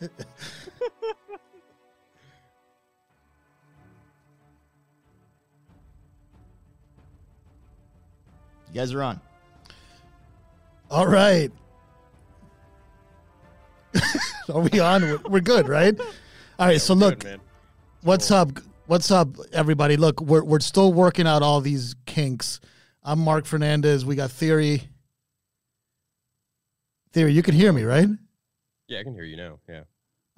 You guys are on. All right. are we on? We're, we're good, right? All right. so look, Good, man. what's up? What's up, everybody? Look, we're we're still working out all these kinks. I'm Marc Fernandez. We got Theory. Theory, you can hear me, right? Yeah, I can hear you now. Yeah.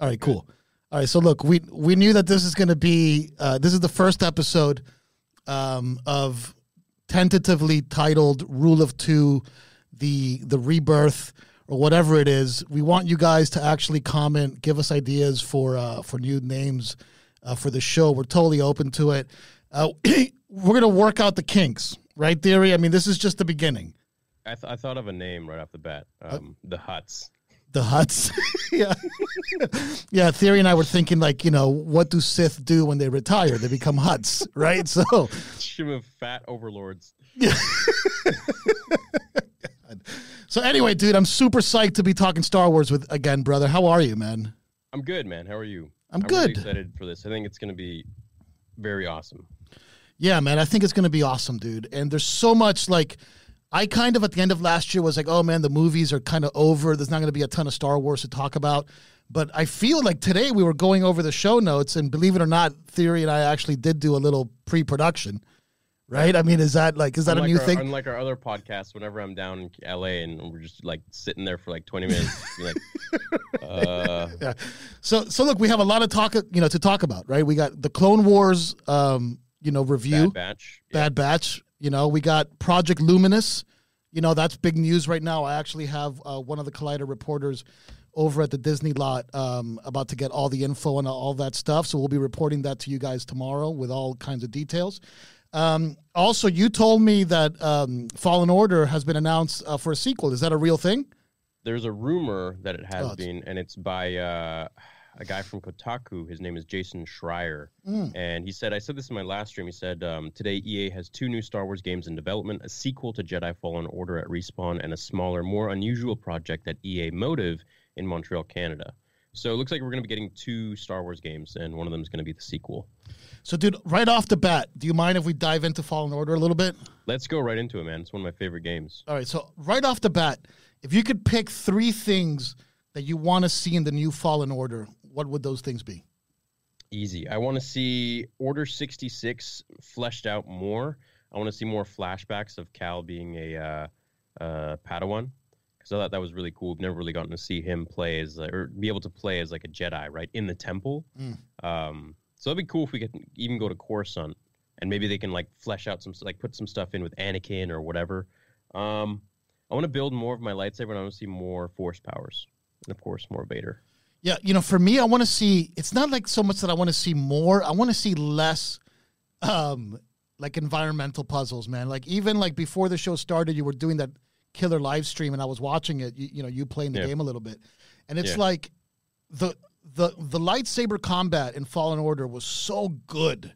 All right, cool. All right, so look, we we knew that this is going to be uh, this is the first episode um, of tentatively titled "Rule of Two, the the rebirth or whatever it is. We want you guys to actually comment, give us ideas for uh, for new names uh, for the show. We're totally open to it. Uh, we're gonna work out the kinks, right? Theory. I mean, this is just the beginning. I, th- I thought of a name right off the bat. Uh, Um, the Hutts. The Hutts. yeah. yeah. Theory and I were thinking, like, you know, what do Sith do when they retire? They become Hutts, right? So, Shim of fat overlords. so anyway, dude, I'm super psyched to be talking Star Wars with again, brother. How are you, man? I'm good, man. How are you? I'm really good. excited for this. I think it's going to be very awesome. Yeah, man, I think it's going to be awesome, dude. And there's so much like I kind of at the end of last year was like, oh man, the movies are kind of over. There's not going to be a ton of Star Wars to talk about. But I feel like today we were going over the show notes, and believe it or not, Theory and I actually did do a little pre-production. Right? I mean, is that like is that unlike a new our, thing? Unlike our other podcasts, whenever I'm down in LA and we're just like sitting there for like 20 minutes, like, uh, yeah. So so look, we have a lot of talk, you know, to talk about, right? We got the Clone Wars, um, you know, review. Bad Batch. Yeah. Bad Batch. You know, we got Project Luminous. You know, that's big news right now. I actually have uh, one of the Collider reporters over at the Disney lot um, about to get all the info and all that stuff. So we'll be reporting that to you guys tomorrow with all kinds of details. Um, also, you told me that um, Fallen Order has been announced uh, for a sequel. Is that a real thing? There's a rumor that it has Oh, been, and it's by uh, a guy from Kotaku. His name is Jason Schreier. Mm. And he said, I said this in my last stream. He said, um, Today EA has two new Star Wars games in development a sequel to Jedi Fallen Order at Respawn, and a smaller, more unusual project at EA Motive in Montreal, Canada. So it looks like we're going to be getting two Star Wars games, and one of them is going to be the sequel. So, dude, right off the bat, do you mind if we dive into Fallen Order a little bit? Let's go right into it, man. It's one of my favorite games. All right. So right off the bat, if you could pick three things that you want to see in the new Fallen Order, what would those things be? Easy. I want to see Order 66 fleshed out more. I want to see more flashbacks of Cal being a uh, uh, Padawan because I thought that was really cool. We've never really gotten to see him play as like, or be able to play as like a Jedi, right, in the temple. Mm. Um, so it'd be cool if we could even go to Coruscant and maybe they can like flesh out some like put some stuff in with Anakin or whatever. Um, I want to build more of my lightsaber and I want to see more Force powers and of course more Vader. Yeah, you know, for me, I want to see. It's not like so much that I want to see more. I want to see less, um, like environmental puzzles, man. Like even like before the show started, you were doing that killer live stream, and I was watching it. You, you know, you playing the Yeah. game a little bit, and it's Yeah. like the the the lightsaber combat in Fallen Order was so good.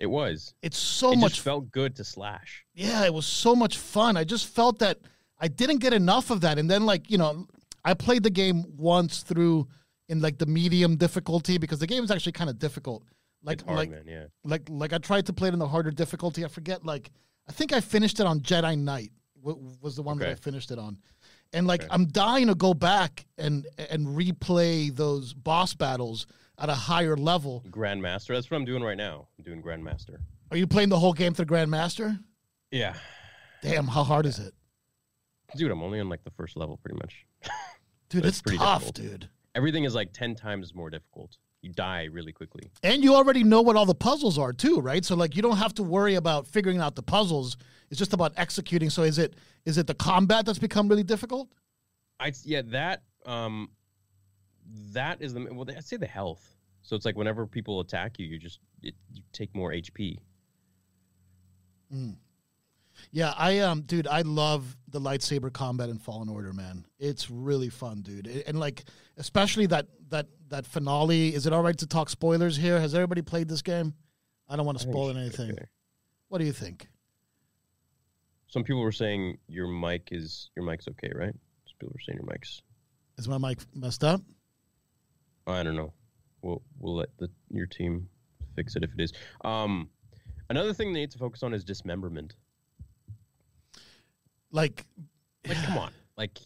It was. It's so it much just felt good to slash. yeah, it was so much fun. I just felt that I didn't get enough of that. And then like, you know, I played the game once through in like the medium difficulty because the game is actually kind of difficult. Like hard, like man. Yeah. like like I tried to play it in the harder difficulty. I forget like I think I finished it on Jedi Knight. w- Was the one that I finished it on. And like Okay. I'm dying to go back and and replay those boss battles at a higher level. Grandmaster. That's what I'm doing right now. I'm doing Grandmaster. Are you playing the whole game through Grandmaster? Yeah. Damn, how hard is it? Dude, I'm only on like the first level pretty much. Dude, It's it's tough, difficult. dude. Everything is like 10 times more difficult. You die really quickly. And you already know what all the puzzles are too, right? So like you don't have to worry about figuring out the puzzles. It's just about executing. So is it is it the combat that's become really difficult? I yeah, that um that is the well I'd say the health. So it's like whenever people attack you, you just it, you take more HP. Yeah, I um dude, I love the lightsaber combat in Fallen Order, man. It's really fun, dude. A- And like especially that that that finale. Is it all right to talk spoilers here? Has everybody played this game? I don't want to spoil anything. okay. What do you think? Some people were saying your mic is your mic's okay, right? Some people were saying your mic's Is my mic messed up? I don't know. We'll we'll let the your team fix it if it is. Um, another thing they need to focus on is dismemberment. Like, Like, come on, like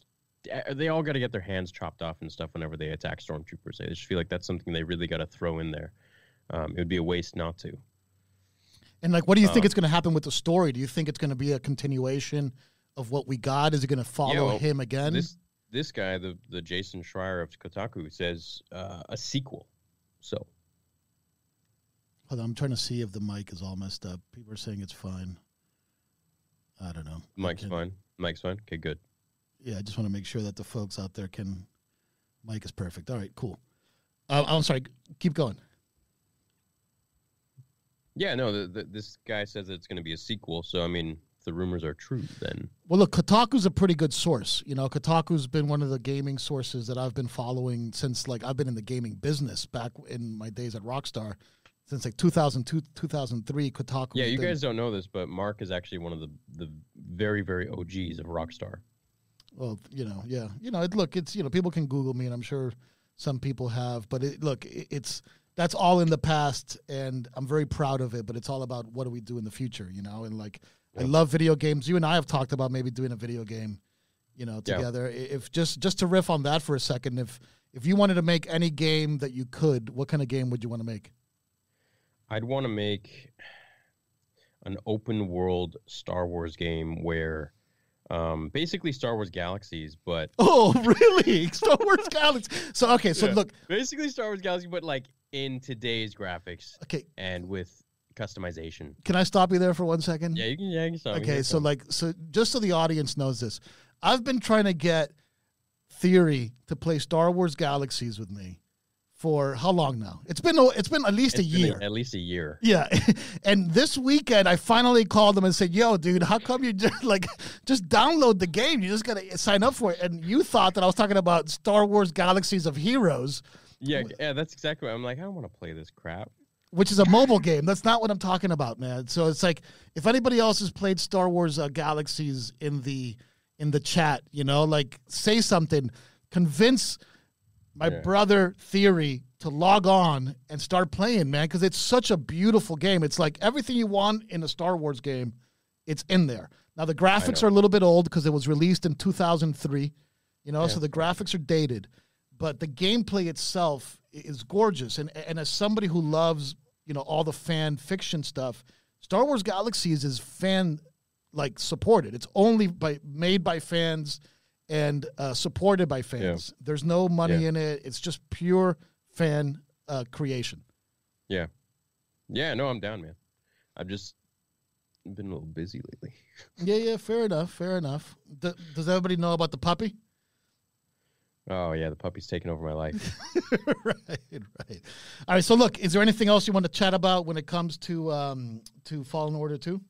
they all got to get their hands chopped off and stuff whenever they attack stormtroopers. I just feel like that's something they really got to throw in there. Um, it would be a waste not to. and like, what do you think is going to happen with the story? Do you think it's going to be a continuation of what we got? Is it going to follow well, him again? This this guy, the the Jason Schreier of Kotaku, says uh, a sequel. So Hold on, I'm trying to see if the mic is all messed up. People are saying it's fine. I don't know. Mike's Okay. fine. Mike's fine. Okay, good. Yeah, I just want to make sure that the folks out there can. Mike is perfect. All right, cool. Uh, I'm sorry. Keep going. Yeah, no, the, the, this guy says it's going to be a sequel. So I mean, if the rumors are true, then Well, look, Kotaku's a pretty good source. You know, Kotaku's been one of the gaming sources that I've been following since like I've been in the gaming business back in my days at Rockstar. Since like 2002, 2003, Kotaku. yeah, you been- guys don't know this, but Marc is actually one of the the very very OGs of Rockstar. Well, you know, yeah, you know, it, look, it's you know, people can Google me, and I'm sure some people have, but it, look, it, it's that's all in the past, and I'm very proud of it. But it's all about what do we do in the future, you know, and like I love video games. You and I have talked about maybe doing a video game, you know, together. If just just to riff on that for a second, if if you wanted to make any game that you could, what kind of game would you want to make? I'd want to make an open world Star Wars game where um, basically Star Wars Galaxies, but Oh, really? Star Wars Galaxies. So okay, so Yeah. look, basically Star Wars Galaxy, but like in today's graphics okay, and with customization. can I stop you there for one second? Yeah, you can. Yeah, you can stop. Okay, so stop. like, so just so the audience knows this, I've been trying to get Theory to play Star Wars Galaxies with me for how long now? It's been it's been at least It's a year. at least a year. yeah, and this weekend I finally called them and said, "Yo, dude, how come you just like just download the game? You just gotta sign up for it." And you thought that I was talking about Star Wars Galaxies of Heroes, Yeah, yeah, that's exactly what I'm like. I don't want to play this crap. which is a mobile game. That's not what I'm talking about, man. So it's like if anybody else has played Star Wars uh, Galaxies in the in the chat, you know, like say something, convince my Yeah. brother Theory to log on and start playing, man, because it's such a beautiful game. It's like everything you want in a Star Wars game, it's in there. Now the graphics are a little bit old because it was released in 2003, you know, Yeah. so the graphics are dated, but the gameplay itself is gorgeous. And and as somebody who loves, you know, all the fan fiction stuff, Star Wars Galaxies is fan like supported. It's only by made by fans and uh, supported by fans. There's no money Yeah. in it. It's just pure fan uh, creation. Yeah, yeah. No, I'm down, man. I've just been a little busy lately. Yeah, yeah, fair enough, fair enough. D- does everybody know about the puppy? Oh yeah, the puppy's taking over my life. right, right. All right. So, look, is there anything else you want to chat about when it comes to um, to Fallen Order Two?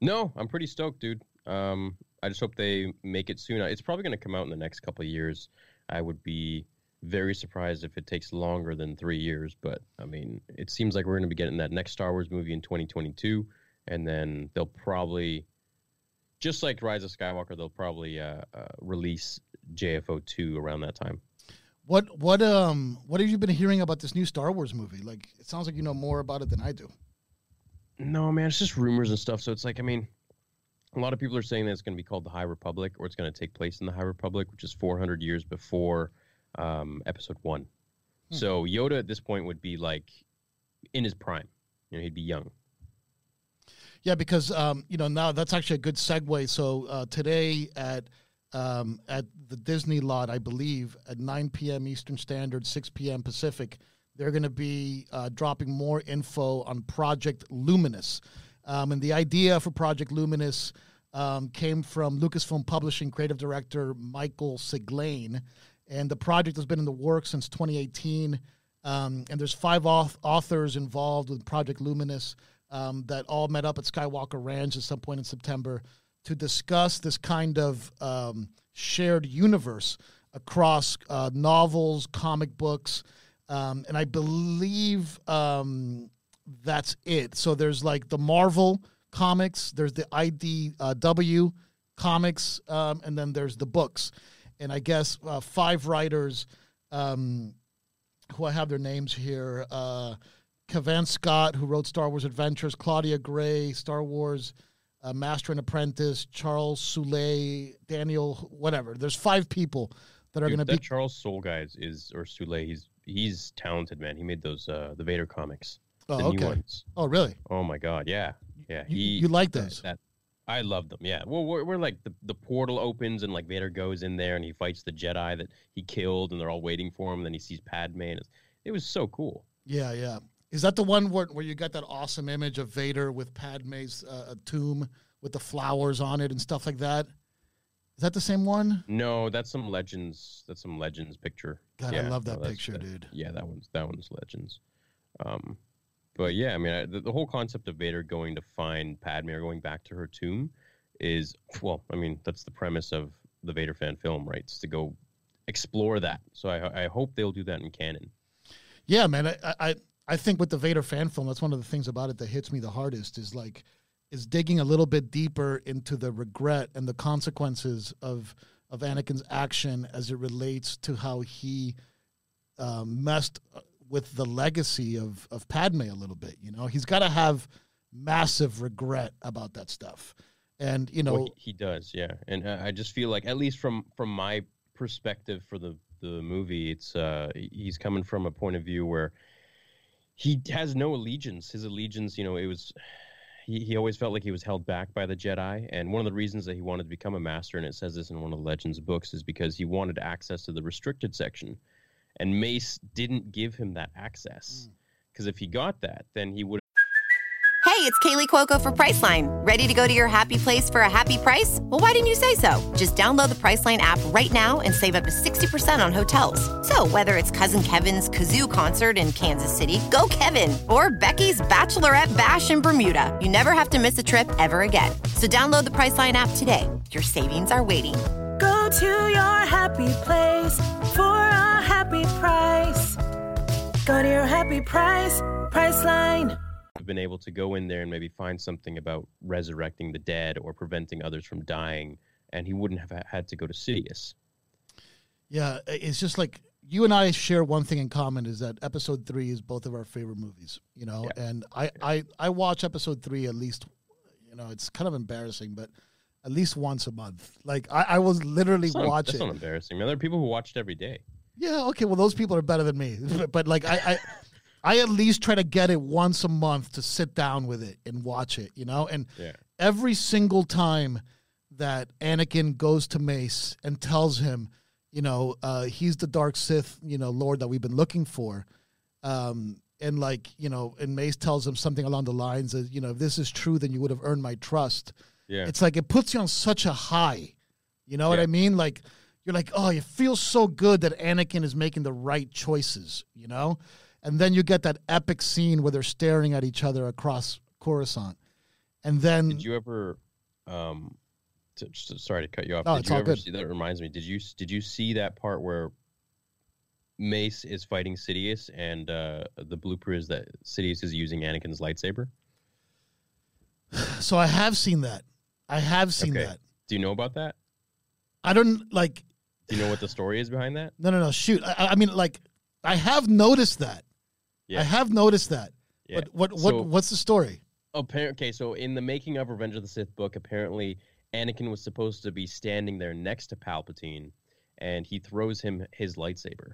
no, I'm pretty stoked, dude. Um, I just hope they make it soon. It's probably going to come out in the next couple of years. I would be very surprised if it takes longer than three years. But I mean, it seems like we're going to be getting that next Star Wars movie in 2022, and then they'll probably, just like Rise of Skywalker, they'll probably uh, uh, release JFO two around that time. What what um what have you been hearing about this new Star Wars movie? Like, it sounds like you know more about it than I do. No, man, it's just rumors and stuff. So it's like, I mean, a lot of people are saying that it's going to be called the High Republic, or it's going to take place in the High Republic, which is 400 years before um, Episode One. Hmm. So Yoda at this point would be like in his prime. You know, he'd be young. Yeah, because um, you know now that's actually a good segue. So uh, today at um, at the Disney lot, I believe at 9 p.m. Eastern Standard, 6 p.m. Pacific, they're going to be uh, dropping more info on Project Luminous. Um, and the idea for Project Luminous um, came from Lucasfilm Publishing creative director Michael Siglain, and the project has been in the works since 2018. Um, and there's five auth- authors involved with Project Luminous um, that all met up at Skywalker Ranch at some point in September to discuss this kind of um, shared universe across uh, novels, comic books, um, and I believe um, that's it. So there's like the Marvel comics, there's the IDW comics, um, and then there's the books. And I guess uh, five writers um, who I have their names here. Uh, Cavan Scott, who wrote Star Wars Adventures, Claudia Gray, Star Wars uh, Master and Apprentice, Charles Soule, Daniel, whatever. There's five people that are going to that be. Charles Soule guy is, is or Sule. He's he's talented, man. He made those uh the Vader comics, Oh, the okay. new ones. Oh, really? Oh my god, yeah, yeah. You, He you like those? That, I love them. Yeah. Well, we're, we're like the the portal opens and like Vader goes in there and he fights the Jedi that he killed and they're all waiting for him. And then he sees Padme and it's, it was so cool. Yeah, yeah. Is that the one where, where you got that awesome image of Vader with Padme's uh, tomb with the flowers on it and stuff like that? Is that the same one? No, that's some legends. That's some legends picture. God, I love that that's- picture, that- dude. Yeah, that one's that one's legends. Um, but yeah, I mean, I, the, the whole concept of Vader going to find Padme or going back to her tomb is well, I mean, that's the premise of the Vader fan film, right? It's to go explore that. So I, I hope they'll do that in canon. Yeah, man. I, I I think with the Vader fan film, that's one of the things about it that hits me the hardest is like is digging a little bit deeper into the regret and the consequences of of Anakin's action as it relates to how he um, messed with the legacy of of Padme a little bit. You know, he's got to have massive regret about that stuff, and you know, Well, he, he does, yeah. And uh, I just feel like, at least from from my perspective for the the movie, it's uh he's coming from a point of view where he has no allegiance. His allegiance, you know, it was he, he always felt like he was held back by the Jedi. And one of the reasons that he wanted to become a master, and it says this in one of the Legends books, is because he wanted access to the restricted section. And Mace didn't give him that access. Hmm. Because if he got that, then he would Hey, it's Kaley Cuoco for Priceline. Ready to go to your happy place for a happy price? Well, why didn't you say so? Just download the Priceline app right now and save up to 60% on hotels. So, whether it's Cousin Kevin's Kazoo concert in Kansas City, go Kevin, or Becky's Bachelorette Bash in Bermuda, you never have to miss a trip ever again. So, download the Priceline app today. Your savings are waiting. Go to your happy place for a happy price. Go to your happy price, Priceline. I've been able to go in there and maybe find something about resurrecting the dead or preventing others from dying, and he wouldn't have had to go to Sidious. Yeah, it's just like you and I share one thing in common is that episode three is both of our favorite movies. You know, Yeah. and I, I I watch episode three at least. You know, it's kind of embarrassing, but at least once a month. Like I, I was literally That's not, watching. that's not embarrassing. Man, there are people who watched every day. Yeah, okay. Well, those people are better than me, but like I, I, I at least try to get it once a month to sit down with it and watch it. You know, and Yeah. every single time that Anakin goes to Mace and tells him, you know, uh, he's the dark Sith, you know, Lord that we've been looking for, um, and like, you know, and Mace tells him something along the lines of, you know, if this is true, then you would have earned my trust. Yeah. It's like it puts you on such a high. You know what I mean? Like you're like, oh, you feel so good that Anakin is making the right choices, you know? And then you get that epic scene where they're staring at each other across Coruscant. And then Did you ever? Um, t- s- sorry to cut you off. No, did it's you all ever good. see that? Reminds me. Did you did you see that part where Mace is fighting Sidious, and uh, the blooper is that Sidious is using Anakin's lightsaber? so I have seen that. I have seen Okay. that. Do you know about that? I don't like Do you know what the story is behind that? no no no shoot. I, I mean like I have noticed that. Yeah. I have noticed that. Yeah. But what what So- what's the story? Okay, so in the making of Revenge of the Sith book, apparently Anakin was supposed to be standing there next to Palpatine, and he throws him his lightsaber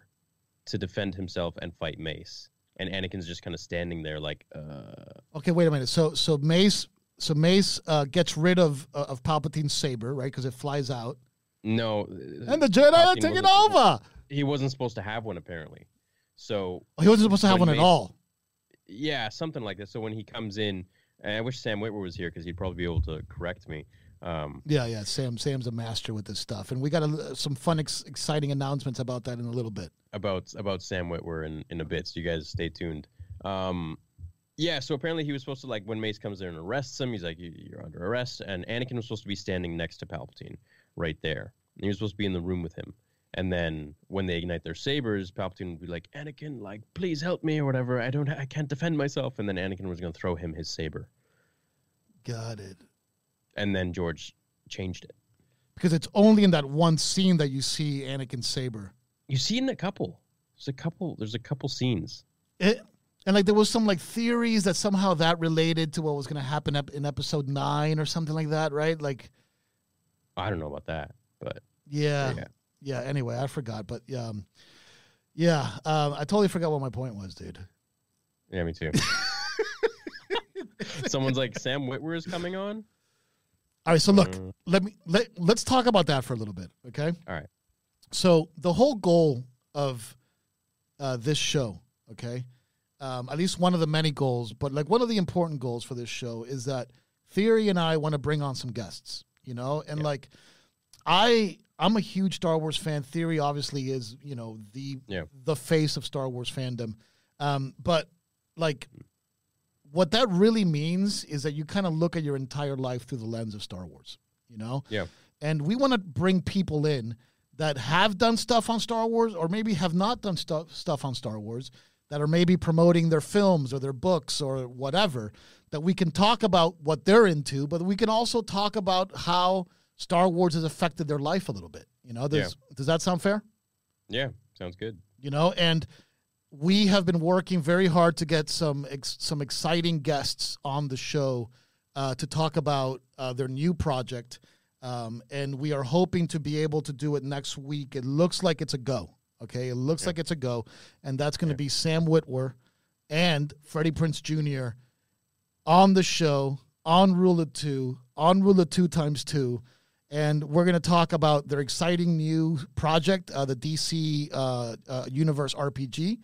to defend himself and fight Mace. And Anakin's just kind of standing there, like, uh, Okay, wait a minute. So so Mace so Mace uh, gets rid of uh, of Palpatine's saber, right? Because it flies out, no. and the Jedi are Palpatine taking over. He wasn't supposed to have one, apparently. So Oh, he wasn't supposed to have one at all. Yeah, something like this. So when he comes in, and I wish Sam Witwer was here because he'd probably be able to correct me. Um, Yeah, yeah. Sam Sam's a master with this stuff, and we got a, some fun, ex- exciting announcements about that in a little bit. about about Sam Witwer in, in a bit, so you guys stay tuned. Um, yeah, so apparently he was supposed to like when Mace comes there and arrests him, he's like, "You- "You're under arrest," and Anakin was supposed to be standing next to Palpatine, right there. And he was supposed to be in the room with him. And then when they ignite their sabers, Palpatine would be like, "Anakin, like, please help me or whatever. I don't, I can't defend myself." And then Anakin was going to throw him his saber, Got it. and then George changed it. Because it's only in that one scene that you see Anakin's saber. You see in a couple. There's a couple. There's a couple scenes. It, and like there was some like theories that somehow that related to what was going to happen in episode nine or something like that, right? Like, I don't know about that, but yeah, Yeah. yeah. Anyway, I forgot, but um, yeah, um, I totally forgot what my point was, dude. yeah, me too. Someone's like, Sam Witwer is coming on. All right, so look, Mm. let me let let's talk about that for a little bit, okay? All right. So the whole goal of uh, this show, okay, um, at least one of the many goals, but like one of the important goals for this show is that Theory and I want to bring on some guests, you know, and like I I'm a huge Star Wars fan. Theory obviously is you know the Yeah. the face of Star Wars fandom, um, but like what that really means is that you kind of look at your entire life through the lens of Star Wars, you know. Yeah. And we want to bring people in that have done stuff on Star Wars or maybe have not done stuff stuff on Star Wars that are maybe promoting their films or their books or whatever that we can talk about what they're into, but we can also talk about how Star Wars has affected their life a little bit. You know, does does that sound fair? Yeah, sounds good. you know and we have been working very hard to get some ex- some exciting guests on the show uh, to talk about uh, their new project um, and we are hoping to be able to do it next week it looks like it's a go okay it looks like it's a go and that's going to be sam witwer and freddie prinze jr on the show on rule of two on rule of two times two and we're going to talk about their exciting new project, uh, the DC uh, uh, Universe RPG,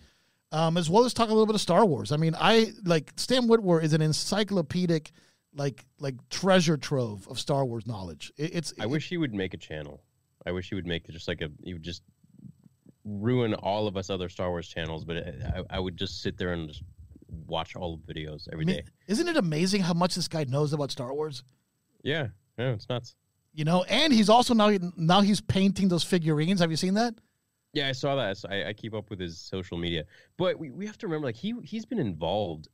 um, as well as talk a little bit of Star Wars. I mean, I like Sam Witwer is an encyclopedic, like like treasure trove of Star Wars knowledge. It, it's I wish he would make a channel. I wish he would make just like a. He would just ruin all of us other Star Wars channels, but I, I would just sit there and just watch all the videos every I mean, day. isn't it amazing how much this guy knows about Star Wars? Yeah, yeah, it's nuts. You know, and he's also now now he's painting those figurines. Have you seen that? Yeah, I saw that. So I, I keep up with his social media, but we, we have to remember, like he he's been involved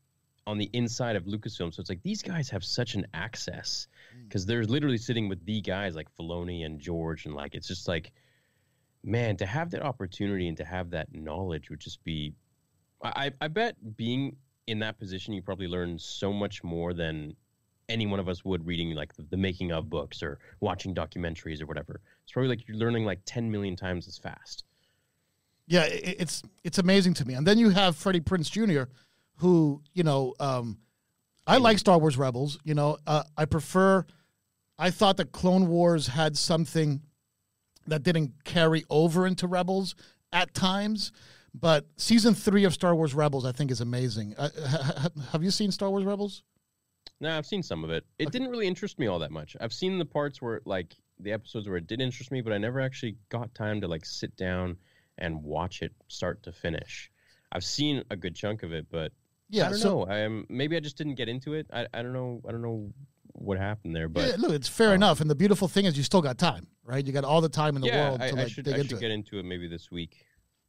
on the inside of Lucasfilm, so it's like these guys have such an access mm. because they're literally sitting with the guys like Filoni and George, and like it's just like, man, to have that opportunity and to have that knowledge would just be, I I bet being in that position, you probably learn so much more than any one of us would reading like the, the making of books or watching documentaries or whatever. It's probably like you're learning like 10 million times as fast. Yeah, i- it's it's amazing to me. And then you have Freddie Prinze Jr., who you know, um, I like Star Wars Rebels. You know, uh, I prefer. I thought that Clone Wars had something that didn't carry over into Rebels at times, but season three of Star Wars Rebels I think is amazing. Uh, ha- ha- have you seen Star Wars Rebels? No, I've seen some of it. It didn't really interest me all that much. I've seen the parts where like the episodes where it did interest me, but I never actually got time to like sit down and watch it start to finish. I've seen a good chunk of it, but Yeah, I don't so- know. I am maybe I just didn't get into it. I, I don't know. I don't know what happened there, but yeah, look, it's fair enough. And the beautiful thing is, you still got time, right? You got all the time in the yeah, world I, to I like should dig I into should it. get into it maybe this week.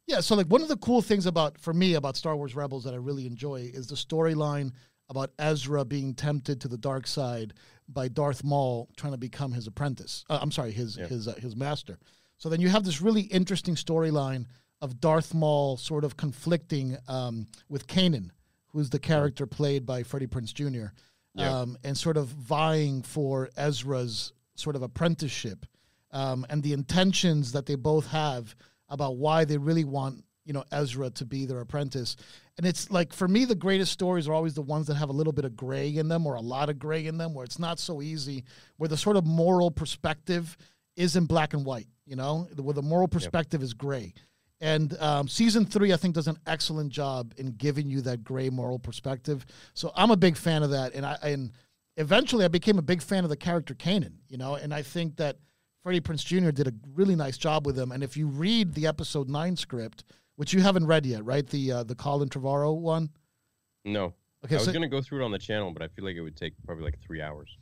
Yeah, so like one of the cool things about for me about Star Wars Rebels that I really enjoy is the storyline about Ezra being tempted to the dark side by Darth Maul trying to become his apprentice. Uh, I'm sorry, his Yeah. his uh, his master. So then you have this really interesting storyline of Darth Maul sort of conflicting um, with Kanan, who's the character played by Freddie Prinze Jr. Yeah. Um, and sort of vying for Ezra's sort of apprenticeship um, and the intentions that they both have about why they really want you know Ezra to be their apprentice. And it's like for me, the greatest stories are always the ones that have a little bit of gray in them or a lot of gray in them, where it's not so easy, where the sort of moral perspective isn't black and white. You know, where the moral perspective is gray. And um, season three, I think, does an excellent job in giving you that gray moral perspective. So I'm a big fan of that. And I and eventually I became a big fan of the character Kanan. You know, and I think that Freddie Prinze Jr. did a really nice job with him. And if you read the episode nine script, which you haven't read yet, right? The uh, the Colin Trevorrow one. No. Okay, I was so- gonna go through it on the channel, but I feel like it would take probably like three hours.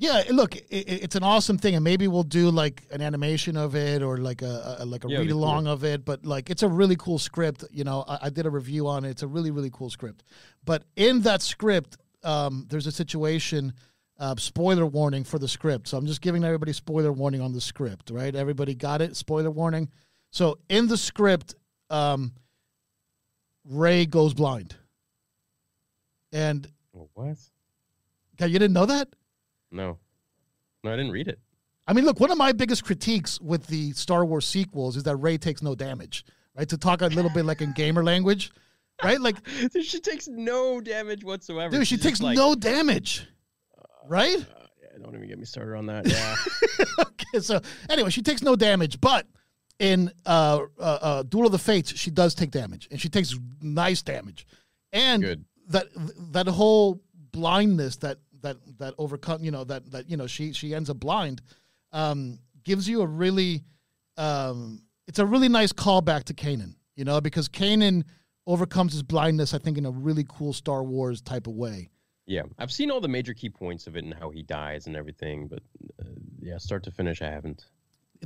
Yeah, look, it, it's an awesome thing, and maybe we'll do like an animation of it or like a, a like a Yeah, read be cool. along of it. But like, it's a really cool script. You know, I, I did a review on it. It's a really really cool script. But in that script, um, there's a situation. Uh, spoiler warning for the script. So I'm just giving everybody spoiler warning on the script. Right? Everybody got it? Spoiler warning. So in the script, um, Rey goes blind. And What? yeah, you didn't know that? No, no, I didn't read it. I mean, look, one of my biggest critiques with the Star Wars sequels is that Rey takes no damage, right? To talk a little bit like in gamer language, right? Like, she takes no damage whatsoever. dude, she She's takes like, no damage, right? Uh, yeah, don't even get me started on that. Yeah. okay, so anyway, she takes no damage, but in uh, uh, uh, Duel of the Fates, she does take damage, and she takes nice damage, and Good. that that whole blindness that that that overcome, you know, that that you know she she ends up blind, um, gives you a really, um, it's a really nice callback to Kanan, you know, because Kanan overcomes his blindness, I think, in a really cool Star Wars type of way. yeah. I've seen all the major key points of it and how he dies and everything, but uh, yeah, start to finish, I haven't.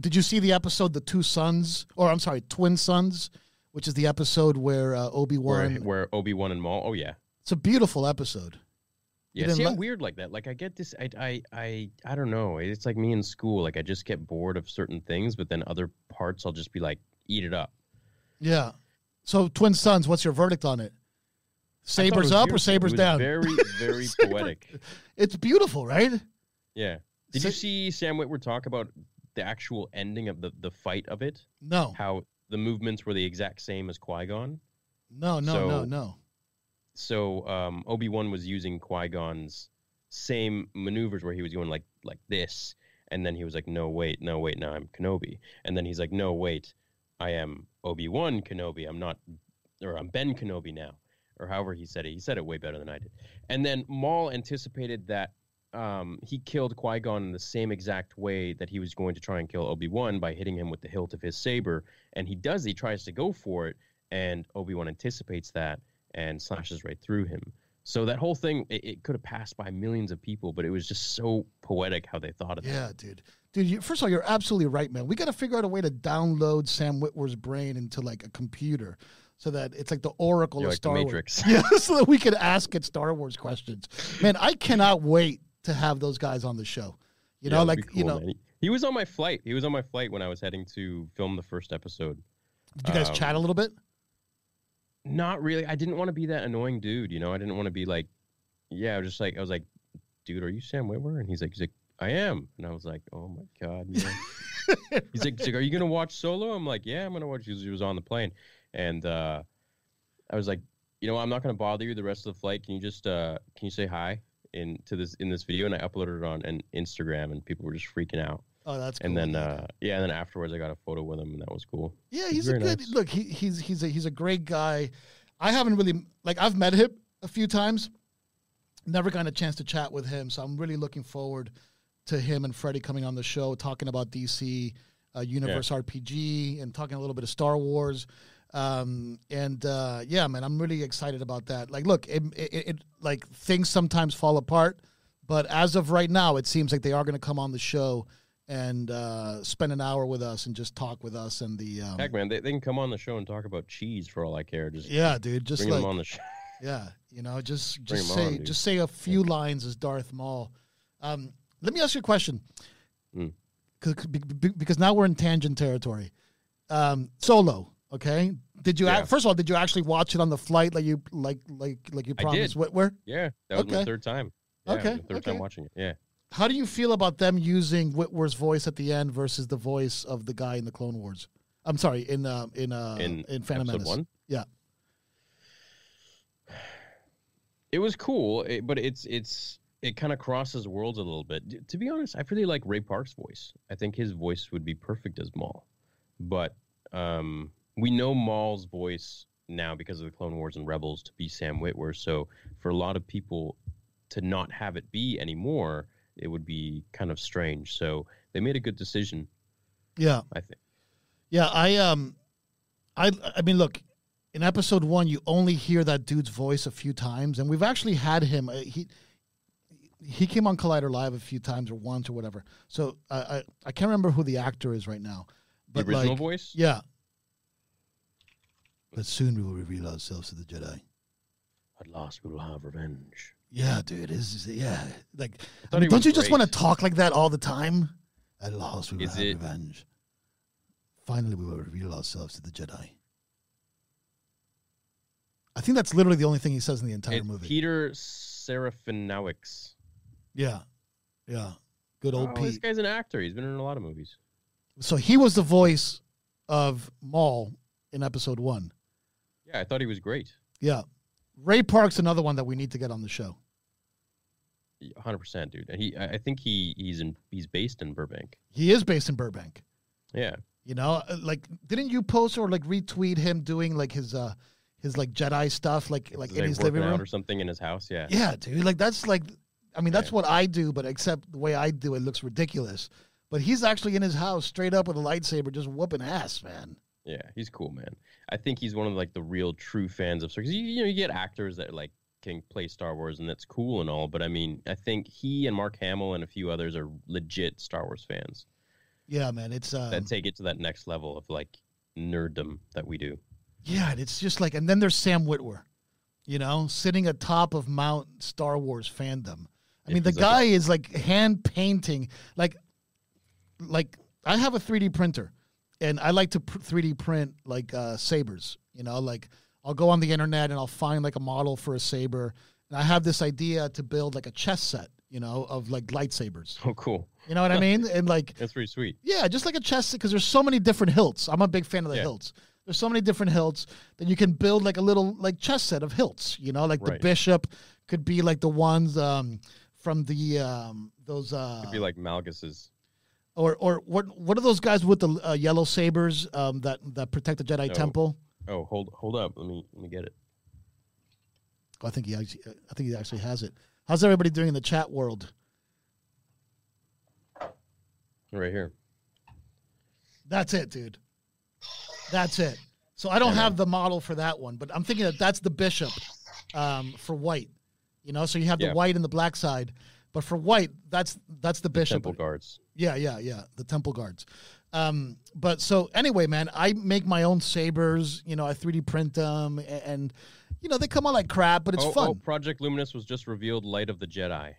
Did you see the episode "The Two Sons"? Or I'm sorry, Twin Sons, which is the episode where uh, Obi Where, Wan. where Obi Wan and Maul. Oh yeah. It's a beautiful episode. You Yeah, didn't see, I'm weird like that. Like, I get this. I, I, I, I don't know. It's like me in school. Like, I just get bored of certain things, but then other parts, I'll just be like, eat it up. Yeah. So Twin Sons, what's your verdict on it? I thought it Sabers was up or sabers It was down? Very, very poetic. It's beautiful, right? Yeah. Did Sa- you see Sam Witwer talk about the actual ending of the the fight of it? No, How the movements were the exact same as Qui Gon. no, no, no, no. So um, Obi Wan was using Qui Gon's same maneuvers where he was going like like this, and then he was like, "No, wait, no, wait, now I'm Kenobi," and then he's like, "No, wait, I am Obi Wan Kenobi. I'm not, or I'm Ben Kenobi now." Or however he said it, he said it way better than I did. And then Maul anticipated that um, he killed Qui Gon in the same exact way that he was going to try and kill Obi Wan by hitting him with the hilt of his saber. And he does, he tries to go for it, and Obi Wan anticipates that and slashes right through him. So that whole thing, it, it could have passed by millions of people, but it was just so poetic how they thought of it. Yeah, dude. Dude, you, first of all, you're absolutely right, man. We got to figure out a way to download Sam Witwer's brain into like a computer so that it's like the oracle Yeah, of like Star Wars. Yeah, so that we could ask it Star Wars questions. Man, I cannot wait to have those guys on the show. You know, Yeah, like, that'd you know, man. He, he was on my flight. He was on my flight when I was heading to film the first episode. did you guys um, chat a little bit? Not really. I didn't want to be that annoying dude, you know. I didn't want to be like, yeah. I was just like, I was like, dude, are you Sam Witwer? And he's like, he's like, I am. And I was like, oh my god, he's, like, he's like, are you gonna watch Solo? I'm like, yeah, I'm gonna watch. He was on the plane, and uh, I was like, you know, I'm not gonna bother you the rest of the flight. Can you just uh, can you say hi in to this in this video? And I uploaded it on an Instagram, and people were just freaking out. Oh, that's cool. And then uh, yeah, and then afterwards, I got a photo with him, and that was cool. Yeah, He's he's a good nice. look. He, he's he's a he's a great guy. I haven't really like I've met him a few times. Never gotten a chance to chat with him, so I'm really looking forward to him and Freddie coming on the show, talking about DC uh, Universe RPG and talking a little bit of Star Wars. Um, and uh, yeah, man, I'm really excited about that. Like, look, it, it, it like things sometimes fall apart, but as of right now, it seems like they are going to come on the show and uh, spend an hour with us and just talk with us and the um, Heck, man, they, they can come on the show and talk about cheese for all I care. Just yeah, dude, just bring like them on the show. yeah, you know, just just say on, just say a few lines as Darth Maul. Um, let me ask you a question, Mm. Cause, be- be- because now we're in tangent territory. Um, Solo, okay? Did you Yeah. act, first of all did you actually watch it on the flight like you like like like you promised? Where? Yeah, that was Okay. my third time. Yeah, Okay, third okay. time watching it. Yeah. How do you feel about them using Witwer's voice at the end versus the voice of the guy in the Clone Wars? I'm sorry, in uh, in uh, in, in Phantom Menace. one? Yeah. It was cool, it, but it's it's it kind of crosses worlds a little bit. To be honest, I really like Ray Park's voice. I think his voice would be perfect as Maul. But um, we know Maul's voice now because of the Clone Wars and Rebels to be Sam Witwer. So for a lot of people to not have it be anymore, it would be kind of strange. So they made a good decision, Yeah. I think. Yeah, I um, I I mean, look, in episode one, you only hear that dude's voice a few times, and we've actually had him. Uh, he he came on Collider Live a few times, or once, or whatever. So I I, I can't remember who the actor is right now. The But original like, voice? yeah. But soon we will reveal ourselves to the Jedi. At last we will have revenge. Yeah, dude, is yeah, like I mean, don't was you just want to talk like that all the time? At last we will Is have it- revenge. Finally, we will reveal ourselves to the Jedi. I think that's literally the only thing he says in the entire It's movie. Peter Serafinowicz. Yeah, yeah. Good old Oh, this guy's an actor. He's been in a lot of movies. So he was the voice of Maul in episode one. Yeah, I thought he was great. Yeah. Ray Park's another one that we need to get on the show. hundred percent, dude. And he, I think he, he's in, he's based in Burbank. He is based in Burbank. Yeah, You know, Uh, like didn't you post or like retweet him doing like his uh his like Jedi stuff like like Is in his living room? or something in his house. Yeah, Yeah, dude. Like that's like I mean that's Yeah. what I do, but except the way I do it looks ridiculous. But he's actually in his house straight up with a lightsaber just whooping ass, man. yeah, he's cool, man. I think he's one of like the real true fans of Star. Because you, you know you get actors that like can play Star Wars and that's cool and all, but I mean I think he and Mark Hamill and a few others are legit Star Wars fans Yeah, man. It's uh that take it to that next level of like nerddom that we do. Yeah, and it's just like, and then there's Sam Witwer, you know, sitting atop of Mount Star Wars fandom. I Yeah, mean, the he's like guy is like hand painting, like, like I have a 3D printer, and I like to pr- 3D print like uh, sabers. You know, like I'll go on the internet and I'll find like a model for a saber, and I have this idea to build like a chess set, you know, of like lightsabers. Oh, cool. You know what I mean? And like That's pretty sweet. yeah, just like a chest because there's so many different hilts. I'm a big fan of the Yeah. hilts. There's so many different hilts that you can build like a little like chess set of hilts. You know, like the bishop could be like the ones um, from the um, those uh, It'd be like Malgus's. Or or what what are those guys with the uh, yellow sabers um, that that protect the Jedi Oh. temple? Oh, hold hold up. Let me let me get it. Oh, I think he actually, I think he actually has it. How's everybody doing in the chat world? Right here. That's it, dude. That's it. So I don't have the model for that one, but I'm thinking that that's the bishop um, for white. You know, so you have the white and the black side, but for white, that's that's the bishop. Temple guards. Yeah, yeah, yeah. The temple guards. Um, but so anyway, man, I make my own sabers. You know, I 3D print them, and, and you know they come out like crap, but it's oh, fun. oh, Project Luminous was just revealed. Light of the Jedi.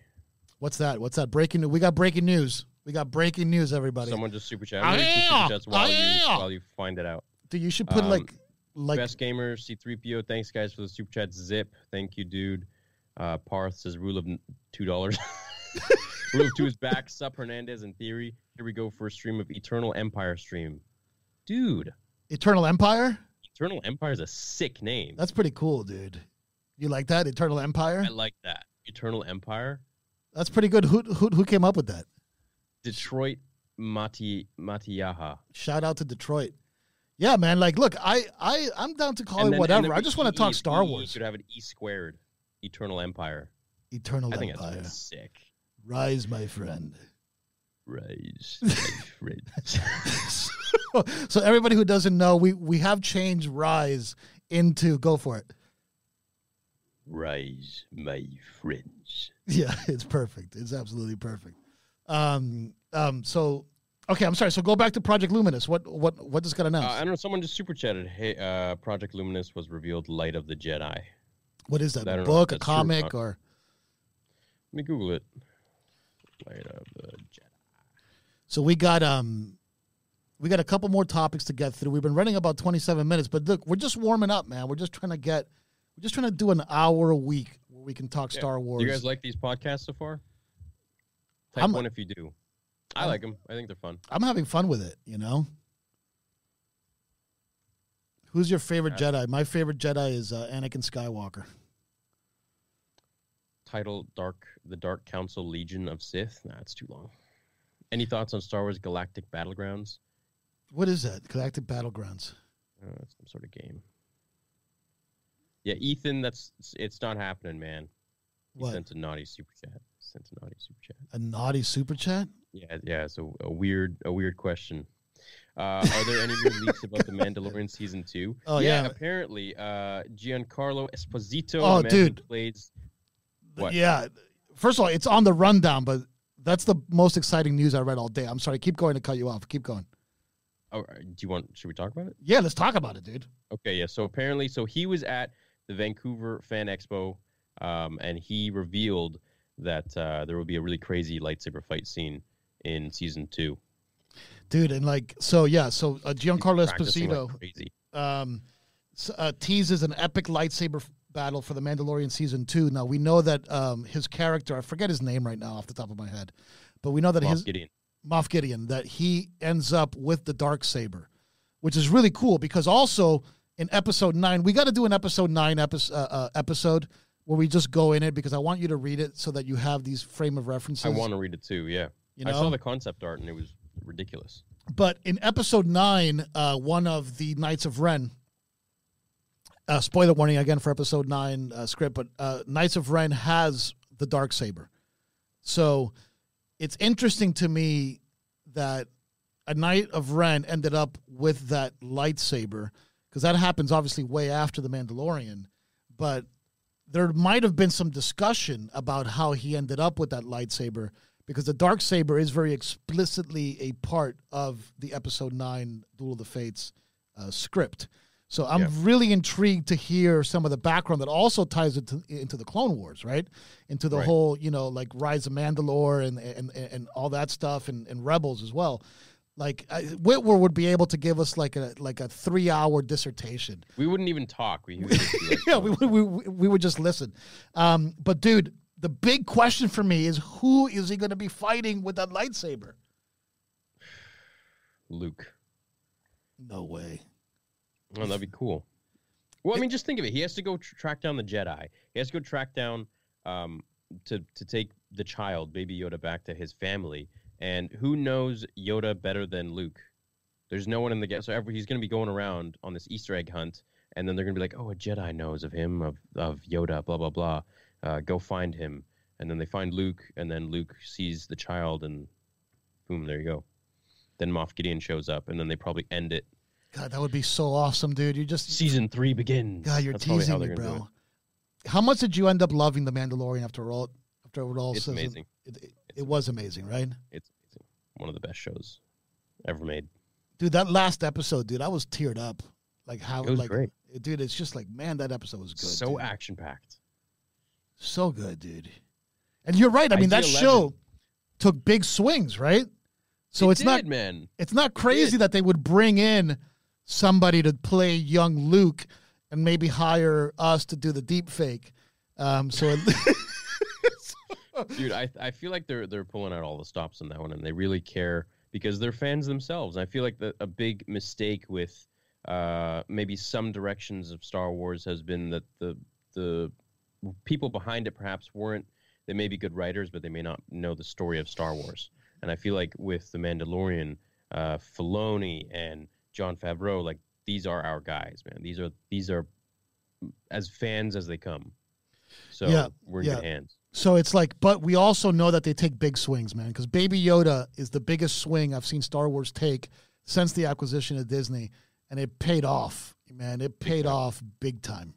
What's that? What's that? Breaking news. We got breaking news. We got breaking news, everybody. Someone just super chat. Ah, I'm gonna super chats while Ah, you while you find it out. Dude, you should put Um, like like Best gamer C3PO. Thanks guys for the super chat. Zip. Thank you, dude. Uh, Parth says rule of two dollars. rule of two is back. Sup Hernandez in theory. Here we go for a stream of Eternal Empire stream. Dude, Eternal Empire. Eternal Empire is a sick name. That's pretty cool, dude. You like that Eternal Empire? I like that. Eternal Empire. That's pretty good. Who who who came up with that? Detroit Mati Matiyaha. Shout out to Detroit. Yeah, man. Like, look, I I I'm down to call And it then- whatever. I just want to talk Star E, Wars. You could have an E squared. Eternal Empire. Eternal I think Empire. that's sick. Rise, my friend. Rise, my friends. so everybody who doesn't know, we we have changed Rise into go for it. Rise, my friends. Yeah, it's perfect. It's absolutely perfect. Um um so okay, I'm sorry. So go back to Project Luminous. What what what just got Uh, announced? I don't know. Someone just super chatted. Hey, uh, Project Luminous was revealed. Light of the Jedi. What is that? A book, a that's true or comic, or Let me Google it. Light of the Jedi. So we got um we got a couple more topics to get through. We've been running about 27 minutes, but look, we're just warming up, man. We're just trying to get we're just trying to do an hour a week where we can talk Yeah. Star Wars. Do you guys like these podcasts so far? Type I'm- one if you do. I I'm- like them. I think they're fun. I'm having fun with it, you know. Who's your favorite Jedi? My favorite Jedi is uh, Anakin Skywalker. Title: Dark, the Dark Council Legion of Sith. Nah, it's too long. Any thoughts on Star Wars Galactic Battlegrounds? What is that? Galactic Battlegrounds. Uh, it's some sort of game. Yeah, Ethan, that's it's not happening, man. He What? sent a naughty super chat. Sent a naughty super chat. A naughty super chat? Yeah, yeah. So a weird, a weird question. Uh, are there any new leaks about the Mandalorian season two? Oh, yeah. Apparently, uh, Giancarlo Esposito, Oh, dude. plays. What? Yeah. First of all, it's on the rundown, but that's the most exciting news I read all day. I'm sorry. Keep going to cut you off. Keep going. Oh, uh, do you want? Should we talk about it? Yeah, let's talk about it, dude. Okay, yeah. So apparently, so he was at the Vancouver Fan Expo, um, and he revealed that uh, there will be a really crazy lightsaber fight scene in season two. Dude, and like, so yeah, so uh, Giancarlo Esposito, um, uh, teases an epic lightsaber f- battle for the Mandalorian season two. Now we know that um, his character, I forget his name right now off the top of my head, but we know that Moff his Gideon. Moff Gideon that he ends up with the dark saber, which is really cool because also in episode nine we got to do an episode nine episode uh, uh, episode where we just go in it because I want you to read it so that you have these frame of references. I want to read it too. Yeah, You know? I saw the concept art and it was ridiculous. But in episode nine, uh, one of the Knights of Ren, uh, spoiler warning again for episode nine uh, script, but uh, Knights of Ren has the dark saber. So it's interesting to me that a Knight of Ren ended up with that lightsaber because that happens obviously way after the Mandalorian, but there might have been some discussion about how he ended up with that lightsaber because the dark saber is very explicitly a part of the episode 9 duel of the fates uh, script so i'm Yeah. really intrigued to hear some of the background that also ties into, into the clone wars right into the Right. whole you know like rise of mandalore and and, and all that stuff and, and rebels as well like I, witwer would be able to give us like a like a three hour dissertation We wouldn't even talk. We, would just like, yeah, we we, we we would just listen. Um, but dude, the big question for me is who is he going to be fighting with that lightsaber? Luke. No way. Oh, that'd be cool. Well, I mean, just think of it. He has to go tr- track down the Jedi. He has to go track down um, to to take the child, baby Yoda, back to his family. And who knows Yoda better than Luke? There's no one in the ga- so every, he's going to be going around on this Easter egg hunt, and then they're going to be like, "Oh, a Jedi knows of him, of of Yoda, blah blah blah. Uh, go find him." And then they find Luke, and then Luke sees the child, and boom, there you go. Then Moff Gideon shows up, and then they probably end it. God, that would be so awesome, dude. You just Season three begins. God, you're That's teasing me, they're gonna do bro. How much did you end up loving the Mandalorian after all? After it all It's amazing. It, it, it was amazing, right? It's, it's one of the best shows ever made. Dude, that last episode, dude, I was teared up. Like how, It was like, great. dude. It's just like, man, that episode was good. so action packed. So good, dude. And you're right. I mean, that IG-11. show took big swings, right? So it's not man. it's not crazy did. that they would bring in somebody to play young Luke and maybe hire us to do the deep fake. Um, so it, Dude, I I feel like they're they're pulling out all the stops on that one, and they really care because they're fans themselves. I feel like the, a big mistake with uh, maybe some directions of Star Wars has been that the the people behind it perhaps weren't they may be good writers, but they may not know the story of Star Wars. And I feel like with the Mandalorian, uh, Filoni and Jon Favreau, like these are our guys, man. These are these are as fans as they come. So Yeah, we're in yeah. good hands. so it's like, but we also know that they take big swings, man. Because Baby Yoda is the biggest swing I've seen Star Wars take since the acquisition of Disney, and it paid off, man. It paid off big time.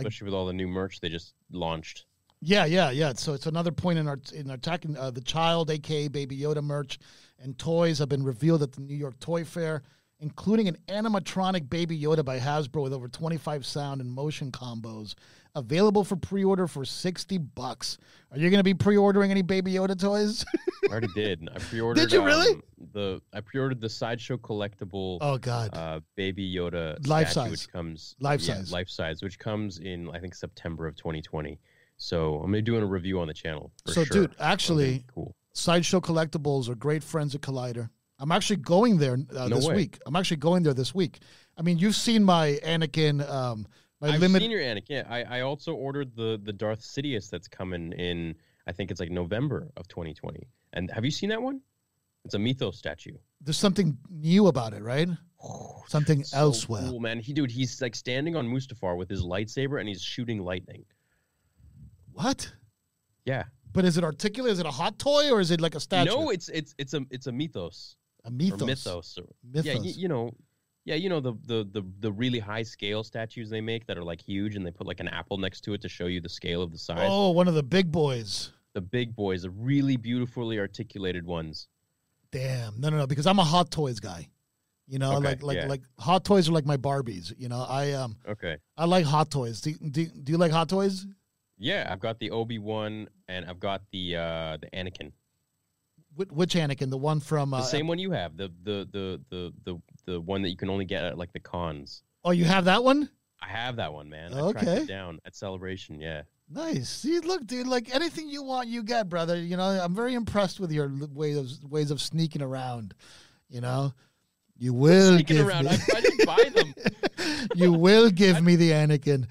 Like- especially with all the new merch they just launched. Yeah, yeah, yeah. So it's another point in our in our talking. Uh, the child, aka Baby Yoda merch, and toys have been revealed at the New York Toy Fair, including an animatronic Baby Yoda by Hasbro with over 25 sound and motion combos, available for pre-order for 60 bucks. Are you going to be pre-ordering any Baby Yoda toys? I already did. I pre-ordered. Did you really? um, the I pre-ordered the sideshow collectible oh God, uh, baby Yoda Life size. which comes Life yeah, size. life size, which comes in I think September of 2020. So I'm gonna be doing a review on the channel. For So, sure. dude, actually- cool. Sideshow Collectibles are great friends at Collider. I'm actually going there uh, No this way. week. I'm actually going there this week. I mean, you've seen my Anakin, um, my I've limited. seen your Anakin. Yeah, I, I also ordered the the Darth Sidious that's coming in. I think it's like November of 2020. And have you seen that one? It's a Mythos statue. there's something new about it, right? Something So elsewhere. Cool, man. He dude, he's like standing on Mustafar with his lightsaber and he's shooting lightning. What? Yeah. But is it articulate? Is it a hot toy or is it like a statue? No, it's it's it's a it's a mythos. a mythos. Or mythos. Or, Mythos. Yeah, you, you know, yeah, you know the, the the the really high scale statues they make that are like huge and they put like an apple next to it to show you the scale of the size. Oh, one of the big boys. The big boys, the really beautifully articulated ones. Damn. No, no, no. Because I'm a hot toys guy. You know, Okay, like like yeah. like hot toys are like my Barbies. You know, I um Okay. I like hot toys. Do, do, do you like hot toys? Yeah, I've got the Obi Wan and I've got the uh the Anakin. Which Anakin? The one from The uh, same one you have, the the the the the the one that you can only get at like the cons. Oh, you have that one? I have that one, man. I tracked Okay. it down at Celebration. Yeah. Nice. See, look, dude. Like anything you want, you get, brother. You know, I'm very impressed with your ways of ways of sneaking around. You know, you will Sneaking give around. me. I, I didn't buy them. you will give me the Anakin.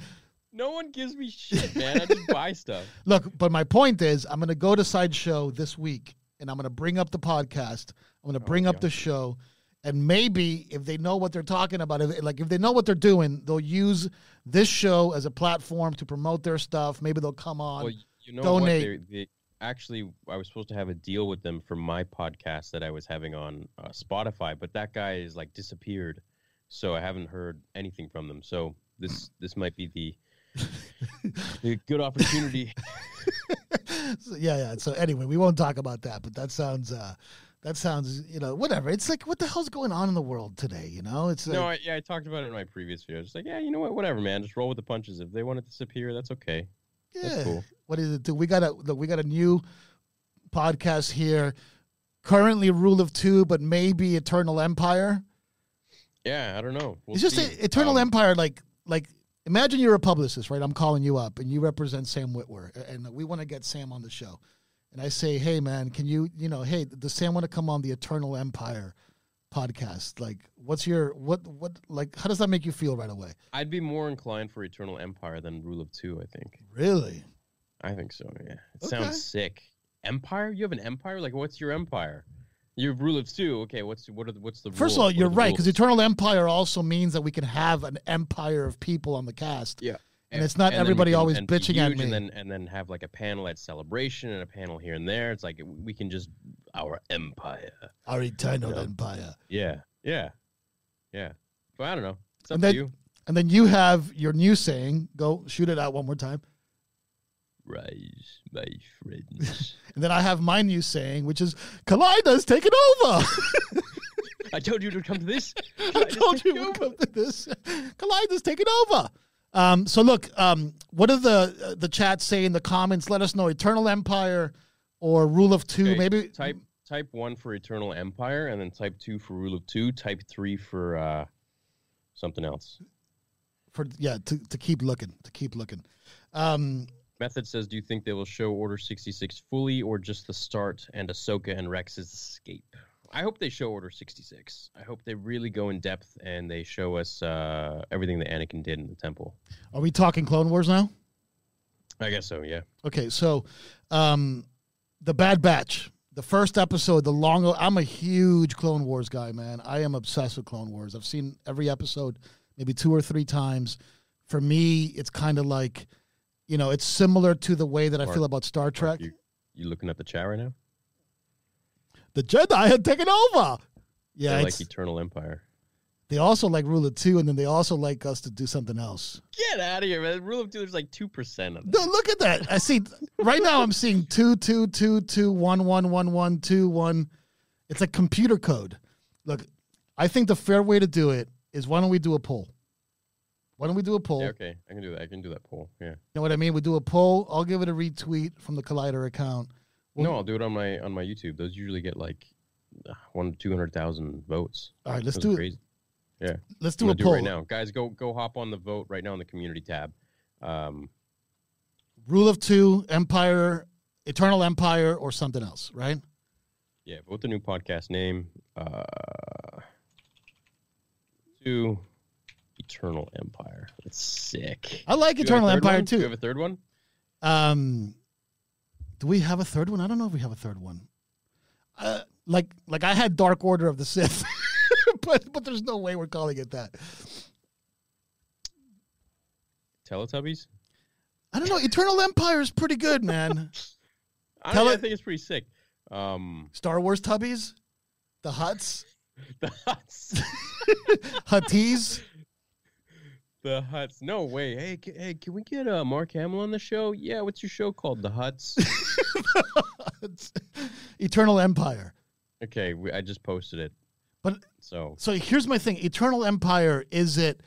No one gives me shit, man. I just buy stuff. Look, but my point is, I'm going to go to Sideshow this week, and I'm going to bring up the podcast. I'm going to oh, bring up God. the show, and maybe if they know what they're talking about, if, like if they know what they're doing, they'll use this show as a platform to promote their stuff. Maybe they'll come on. Well, you know donate. what? They, they, actually, I was supposed to have a deal with them for my podcast that I was having on uh, Spotify, but that guy is like disappeared, so I haven't heard anything from them. So this this might be the the good opportunity. So, yeah, yeah. So anyway, we won't talk about that, but that sounds, uh, that sounds, you know, whatever. It's like, what the hell's going on in the world today? You know, it's like, no, I, yeah, I talked about it in my previous video. Just like, yeah, you know what? Whatever, man. Just roll with the punches. If they want to disappear, that's okay. yeah. That's cool. What is it? Do we got a look? We got a new podcast here. Currently, Rule of Two, but maybe Eternal Empire. Yeah, I don't know. We'll it's just a, Eternal Um, Empire. Like, like imagine you're a publicist, right? I'm calling you up, and you represent Sam Witwer, and we want to get Sam on the show. And I say, hey, man, can you, you know, hey, does Sam want to come on the Eternal Empire podcast? Like, what's your what what like? How does that make you feel right away? I'd be more inclined for Eternal Empire than Rule of Two. I think. Really? I think so. Yeah, it Okay. sounds sick. Empire? You have an empire? Like, what's your empire? You have rule of two. Okay, what's what are the, what's the First of all, What you're right because? Eternal Empire also means that we can have an empire of people on the cast. yeah, and it's not we everybody can- always and bitching at me. and then and then have like a panel at celebration and a panel here and there. It's like we can just our empire. Our eternal Yeah. empire. Yeah, yeah, yeah. But I don't know. It's up And to then- you. And then you have your new saying. Go shoot it out one more time. Rise, my friends. And then I have my new saying, which is Collider's taking over. I told you to come to this. I told you we'd come to this. Collider's taking over. Um, so look, um, what are the the chats say in the comments? Let us know. Eternal Empire or Rule of Two? Okay, Maybe type type one for Eternal Empire, and then type two for Rule of Two. Type three for uh, something else. for yeah to, to keep looking to keep looking. Um, Method says, "Do you think they will show Order sixty six fully, or just the start and Ahsoka and Rex's escape?" I hope they show Order sixty six. I hope they really go in depth and they show us uh, everything that Anakin did in the temple. are we talking Clone Wars now? I guess so. Yeah. Okay, so um, the Bad Batch, the first episode, the long. I'm a huge Clone Wars guy, man. I am obsessed with Clone Wars. I've seen every episode, maybe two or three times. For me, it's kind of like, you know, it's similar to the way that I feel about Star Trek. You you looking at the chat right now? The Jedi had taken over. Yeah, they like Eternal Empire. they also like Rule of Two, and then they also like us to do something else. Get out of here, man! Rule of two, there's like two percent of that. No, look at that. I see right now. I'm seeing two, two, two, two, one, one, one, one, two, one. It's like computer code. Look, I think the fair way to do it is why don't we do a poll? Why don't we do a poll? Yeah, okay, I can do that. I can do that poll. Yeah. You know what I mean? We do a poll. I'll give it a retweet from the Collider account. No, I'll do it on my on my YouTube. Those usually get like one two hundred thousand votes. All right, let's Those do it. Crazy. Yeah, Let's do a do it poll. right now, guys. Go go hop on the vote right now in the community tab. Um, Rule of two, Empire, Eternal Empire, or something else, right? yeah, vote the new podcast name. Uh, to Eternal Empire. That's sick. I like Do you have a Eternal Empire one? Do you have a third one? Um, do we have a third one? I don't know if we have a third one. Uh, like, like I had Dark Order of the Sith, but but there's no way we're calling it that. Teletubbies. I don't know. Eternal Empire is pretty good, man. I, Tele- I think it's pretty sick. Um, Star Wars Tubbies, the Hutts, the hutts. Hutties. The Hutts. No way. Hey, ca- hey, can we get uh, Mark Hamill on the show? Yeah. What's your show called? The Hutts. Eternal Empire. okay, we, I just posted it. But So so here's my thing: Eternal Empire is it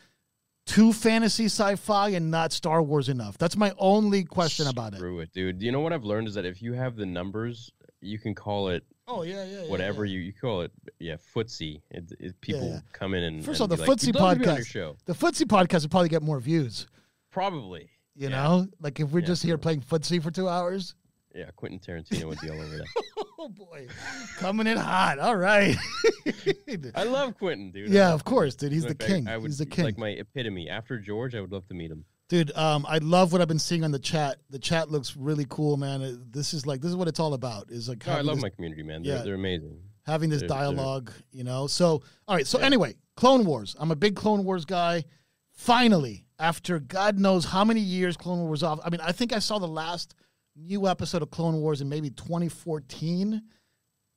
too fantasy sci-fi and not Star Wars enough? That's my only question about it. Screw it, dude. You know what I've learned is that if you have the numbers you can call it Oh yeah, yeah, yeah. whatever yeah. you, you call it. Yeah, footsie. It, it, people yeah. come in and First of all, the like, footsie "We'd love to be on podcast. The footsie podcast would probably get more views. Probably. You Yeah. know, like if we're Yeah, just here probably. playing footsie for two hours. Yeah, Quentin Tarantino would be all over that. Oh boy, coming in hot. All right. I love Quentin, dude. Yeah, of course, dude. He's the fact, king. I would He's the king. like my epitome. After George, I would love to meet him. Dude, um, I love what I've been seeing on the chat. The chat looks really cool, man. Uh, This is like this is what it's all about. Is like No, I love this, my community, man. They're, Yeah. they're amazing. having this they're- dialogue, you know. So, all right. So anyway, Clone Wars. I'm a big Clone Wars guy. Finally, after God knows how many years Clone Wars was off. I mean, I think I saw the last new episode of Clone Wars in maybe 2014.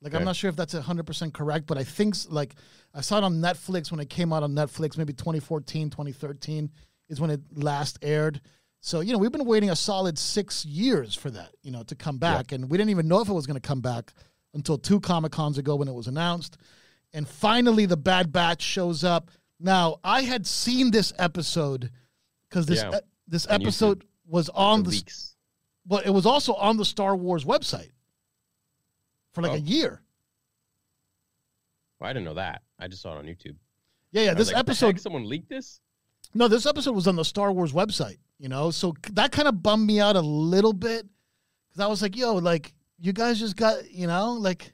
Like, I'm not sure if that's 100% correct, but I think like I saw it on Netflix when it came out on Netflix, maybe 2014, 2013 is when it last aired. So, you know, we've been waiting a solid six years for that, you know, to come back. And we didn't even know if it was going to come back until two Comic Cons ago when it was announced. And finally, the Bad Batch shows up. Now, I had seen this episode because this Yeah. e- this episode was on the the, but it was also on the Star Wars website for like Oh. a year. Well, I didn't know that. I just saw it on YouTube. Yeah, yeah. This like, episode, someone leaked this. No, this episode was on the Star Wars website. You know, so that kind of bummed me out a little bit because I was like, "Yo, like you guys just got, you know, like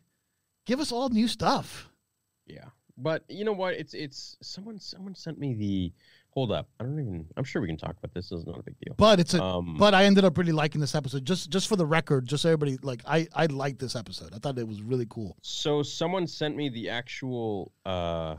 give us all new stuff." Yeah, but you know what? It's it's someone someone sent me the. Hold up, I don't even. I'm sure we can talk about this. This is not a big deal. But it's a, Um, but I ended up really liking this episode. Just, just for the record, just so everybody like, I, I liked this episode. I thought it was really cool. So someone sent me the actual uh,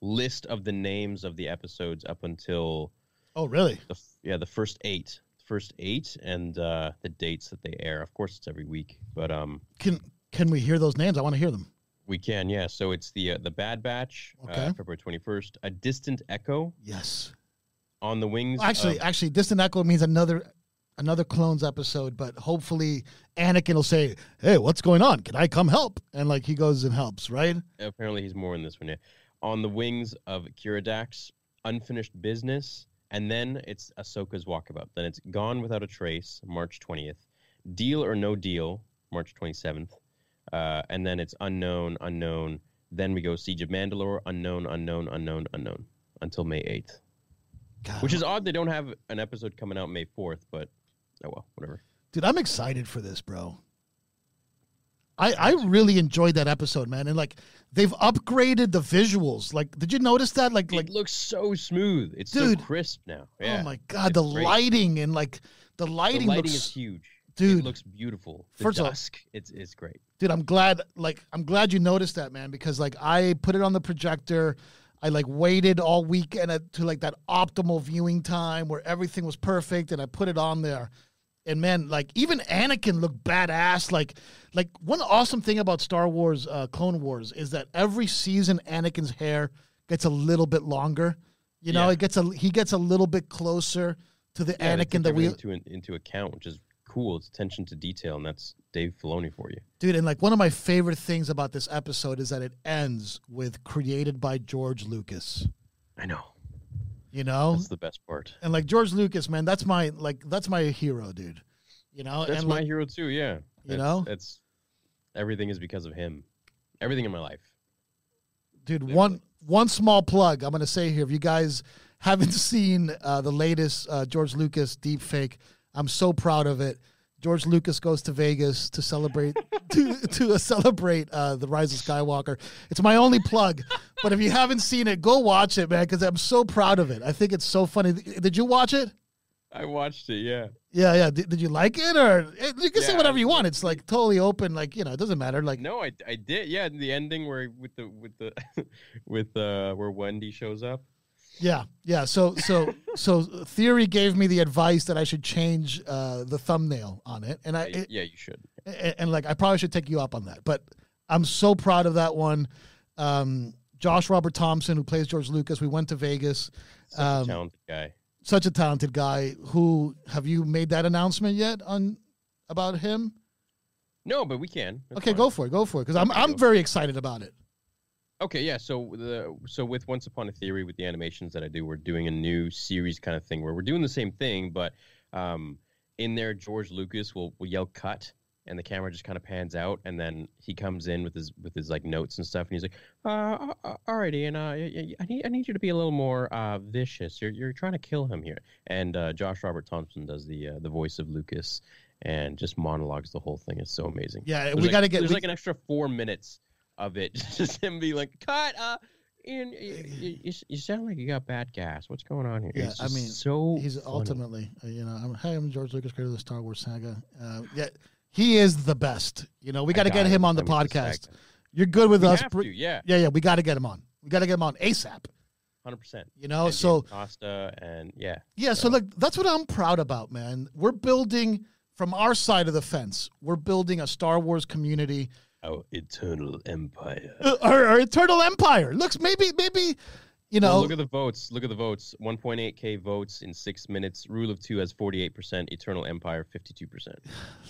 list of the names of the episodes up until Oh, really? the yeah the first eight, first eight, and uh, the dates that they air. Of course, it's every week, but um, Can, can we hear those names? I want to hear them. we can yeah. So it's the uh, the Bad Batch, Okay. uh, February 21st, a Distant Echo Yes. on the wings. Actually, of- actually, Distant Echo means another, another clones episode. But hopefully, Anakin will say, "Hey, what's going on? Can I come help?" And like he goes and helps, right? apparently he's more in this one. Yeah. On the wings of Keeradaks, unfinished business, and then it's Ahsoka's walkabout. Then it's Gone Without a Trace, March twentieth. Deal or No Deal, March twenty seventh, uh, and then it's Unknown, Unknown. Then we go Siege of Mandalore, Unknown, Unknown, Unknown, Unknown, until May eighth. God, Which is odd. They don't have an episode coming out May fourth, but oh well, whatever. dude, I'm excited for this, bro. I I really enjoyed that episode, man, and like they've upgraded the visuals. Like, did you notice that? Like, like looks so smooth. It's Dude. so crisp now. Oh yeah. oh my god, it's the great. lighting and like the The lighting, lighting looks is huge. Dude. it looks beautiful. The First of all- it's it's great. dude i'm glad like i'm glad you noticed that man because like i put it on the projector i like waited all weekend to like that optimal viewing time where everything was perfect and i put it on there and man like even anakin looked badass like like one awesome thing about star wars uh, clone wars is that every season anakin's hair gets a little bit longer you know Yeah. it gets a he gets a little bit closer to the Yeah, anakin that we into into account, which is cool. It's attention to detail, and that's Dave Filoni for you. Dude, and like one of my favorite things about this episode is that it ends with created by George Lucas. I know You know? that's the best part. And like George Lucas, man, that's my like that's my hero, dude. You know? That's and my like, hero too. Yeah, You That's- know? it's everything is because of him. Everything in my life. dude, one one small plug I'm gonna say here. If you guys haven't seen uh, the latest uh, George Lucas deep fake, I'm so proud of it. George Lucas goes to Vegas to celebrate to to celebrate uh, the Rise of Skywalker. It's my only plug, but if you haven't seen it, go watch it, man, because I'm so proud of it. I think it's so funny. Did you watch it? I watched it. Yeah. Yeah, yeah. Did, did you like it, or eh, you can say whatever you want? It's like totally open. Like you know, it doesn't matter. Like No, I, I did. Yeah, the ending where with the with the with uh where Wendy shows up. Yeah, yeah. So, so, so, theory gave me the advice that I should change uh, the thumbnail on it, and I, Yeah, it, yeah, you should. and, and like I probably should take you up on that. But I'm so proud of that one. Um, Josh Robert Thompson, who plays George Lucas, we went to Vegas. Such Um, a talented guy. Such a talented guy. Who have you made that announcement yet on about him? No, but we can. That's okay, fine. go for it. Go for it, because I'm I'm very excited about it. Okay, yeah. So the so with Once Upon a Theory, with the animations that I do, we're doing a new series kind of thing where we're doing the same thing, but um, in there George Lucas will will yell cut, and the camera just kind of pans out, and then he comes in with his with his like notes and stuff, and he's like, uh, uh, "All right, Ian, uh, I need I need you to be a little more uh, vicious. You're you're trying to kill him here." And uh, Josh Robert Thompson does the uh, the voice of Lucas, and just monologues the whole thing. It's so amazing. Yeah, There's we like- got to get. There's we- like an extra four minutes of it, just him being like, "Cut, uh, Ian, you, you, you, sound like you got bad gas. What's going on here?" Yeah, I mean, so he's funny. ultimately, uh, you know, I'm, hey, I'm George Lucas, creator of the Star Wars saga. Uh, yeah, he is the best. You know, we got to get him on the I mean, this podcast. You're good with We us. to, yeah, Yeah, yeah, we got to get him on. We got to get him on ASAP. hundred percent. You know, so Costa and yeah, yeah, so look, that's what I'm proud about, man. We're building from our side of the fence. We're building a Star Wars community, our eternal empire. uh, our, our eternal empire. Looks maybe, maybe, you know, Well, look at the votes. Look at the votes. 1.8k votes in six minutes. Rule of two has 48%. Eternal Empire 52%.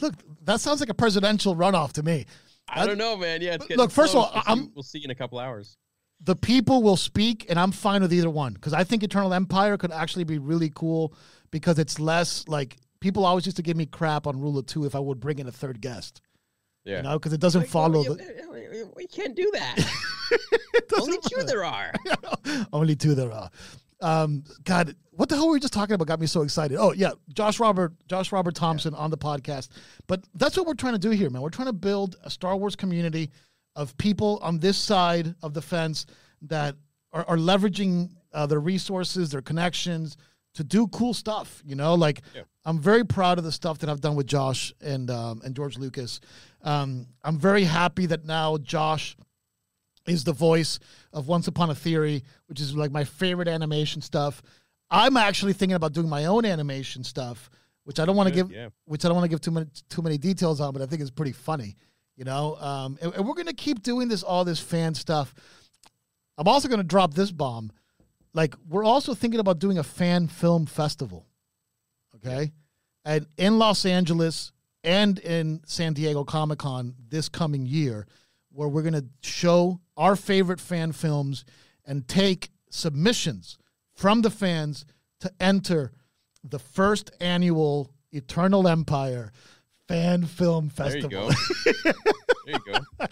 look, that sounds like a presidential runoff to me. I don't know, man. Yeah, it's Look, first of all, we'll I'm- see, we'll see in a couple hours. the people will speak, and I'm fine with either one because I think Eternal Empire could actually be really cool because it's less like people always used to give me crap on Rule of Two if I would bring in a third guest, Yeah. you know, because it doesn't follow the We can't do that. Only two there are. only two there are. Um, God, what the hell were we just talking about? Got me so excited. Oh yeah, Josh Robert, Josh Robert Thompson on the podcast. But that's what we're trying to do here, man. We're trying to build a Star Wars community of people on this side of the fence that are, are leveraging uh, their resources, their connections to do cool stuff. You know, like Yeah. I'm very proud of the stuff that I've done with Josh and um, and George Lucas. Um, I'm very happy that now Josh is the voice of Once Upon a Theory, which is like my favorite animation stuff. I'm actually thinking about doing my own animation stuff, which I don't want to give, yeah. which I don't want to give too many too many details on, but I think it's pretty funny, you know. Um, and, and we're gonna keep doing this all this fan stuff. I'm also gonna drop this bomb, like we're also thinking about doing a fan film festival, okay, and in Los Angeles and in San Diego Comic Con this coming year, where we're gonna show our favorite fan films and take submissions from the fans to enter the first annual Eternal Empire fan film Festival. There you go. there you go.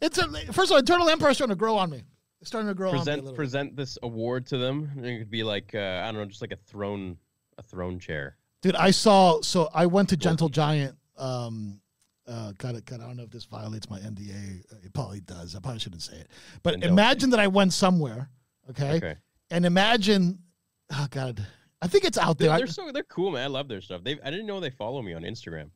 it's a, first of all, Eternal Empire is starting to grow on me. It's starting to grow on me a Present present this award to them. It could be like uh, I don't know, just like a throne a throne chair. Dude, I saw. So I went to Gentle Giant. Um, uh, God, God, I don't know if this violates my NDA. It probably does. I probably shouldn't say it. But imagine that I went somewhere, okay, Okay. and imagine. Oh God, I think it's out They're, there. They're so they're cool, man. I love their stuff. They I didn't know they follow me on Instagram.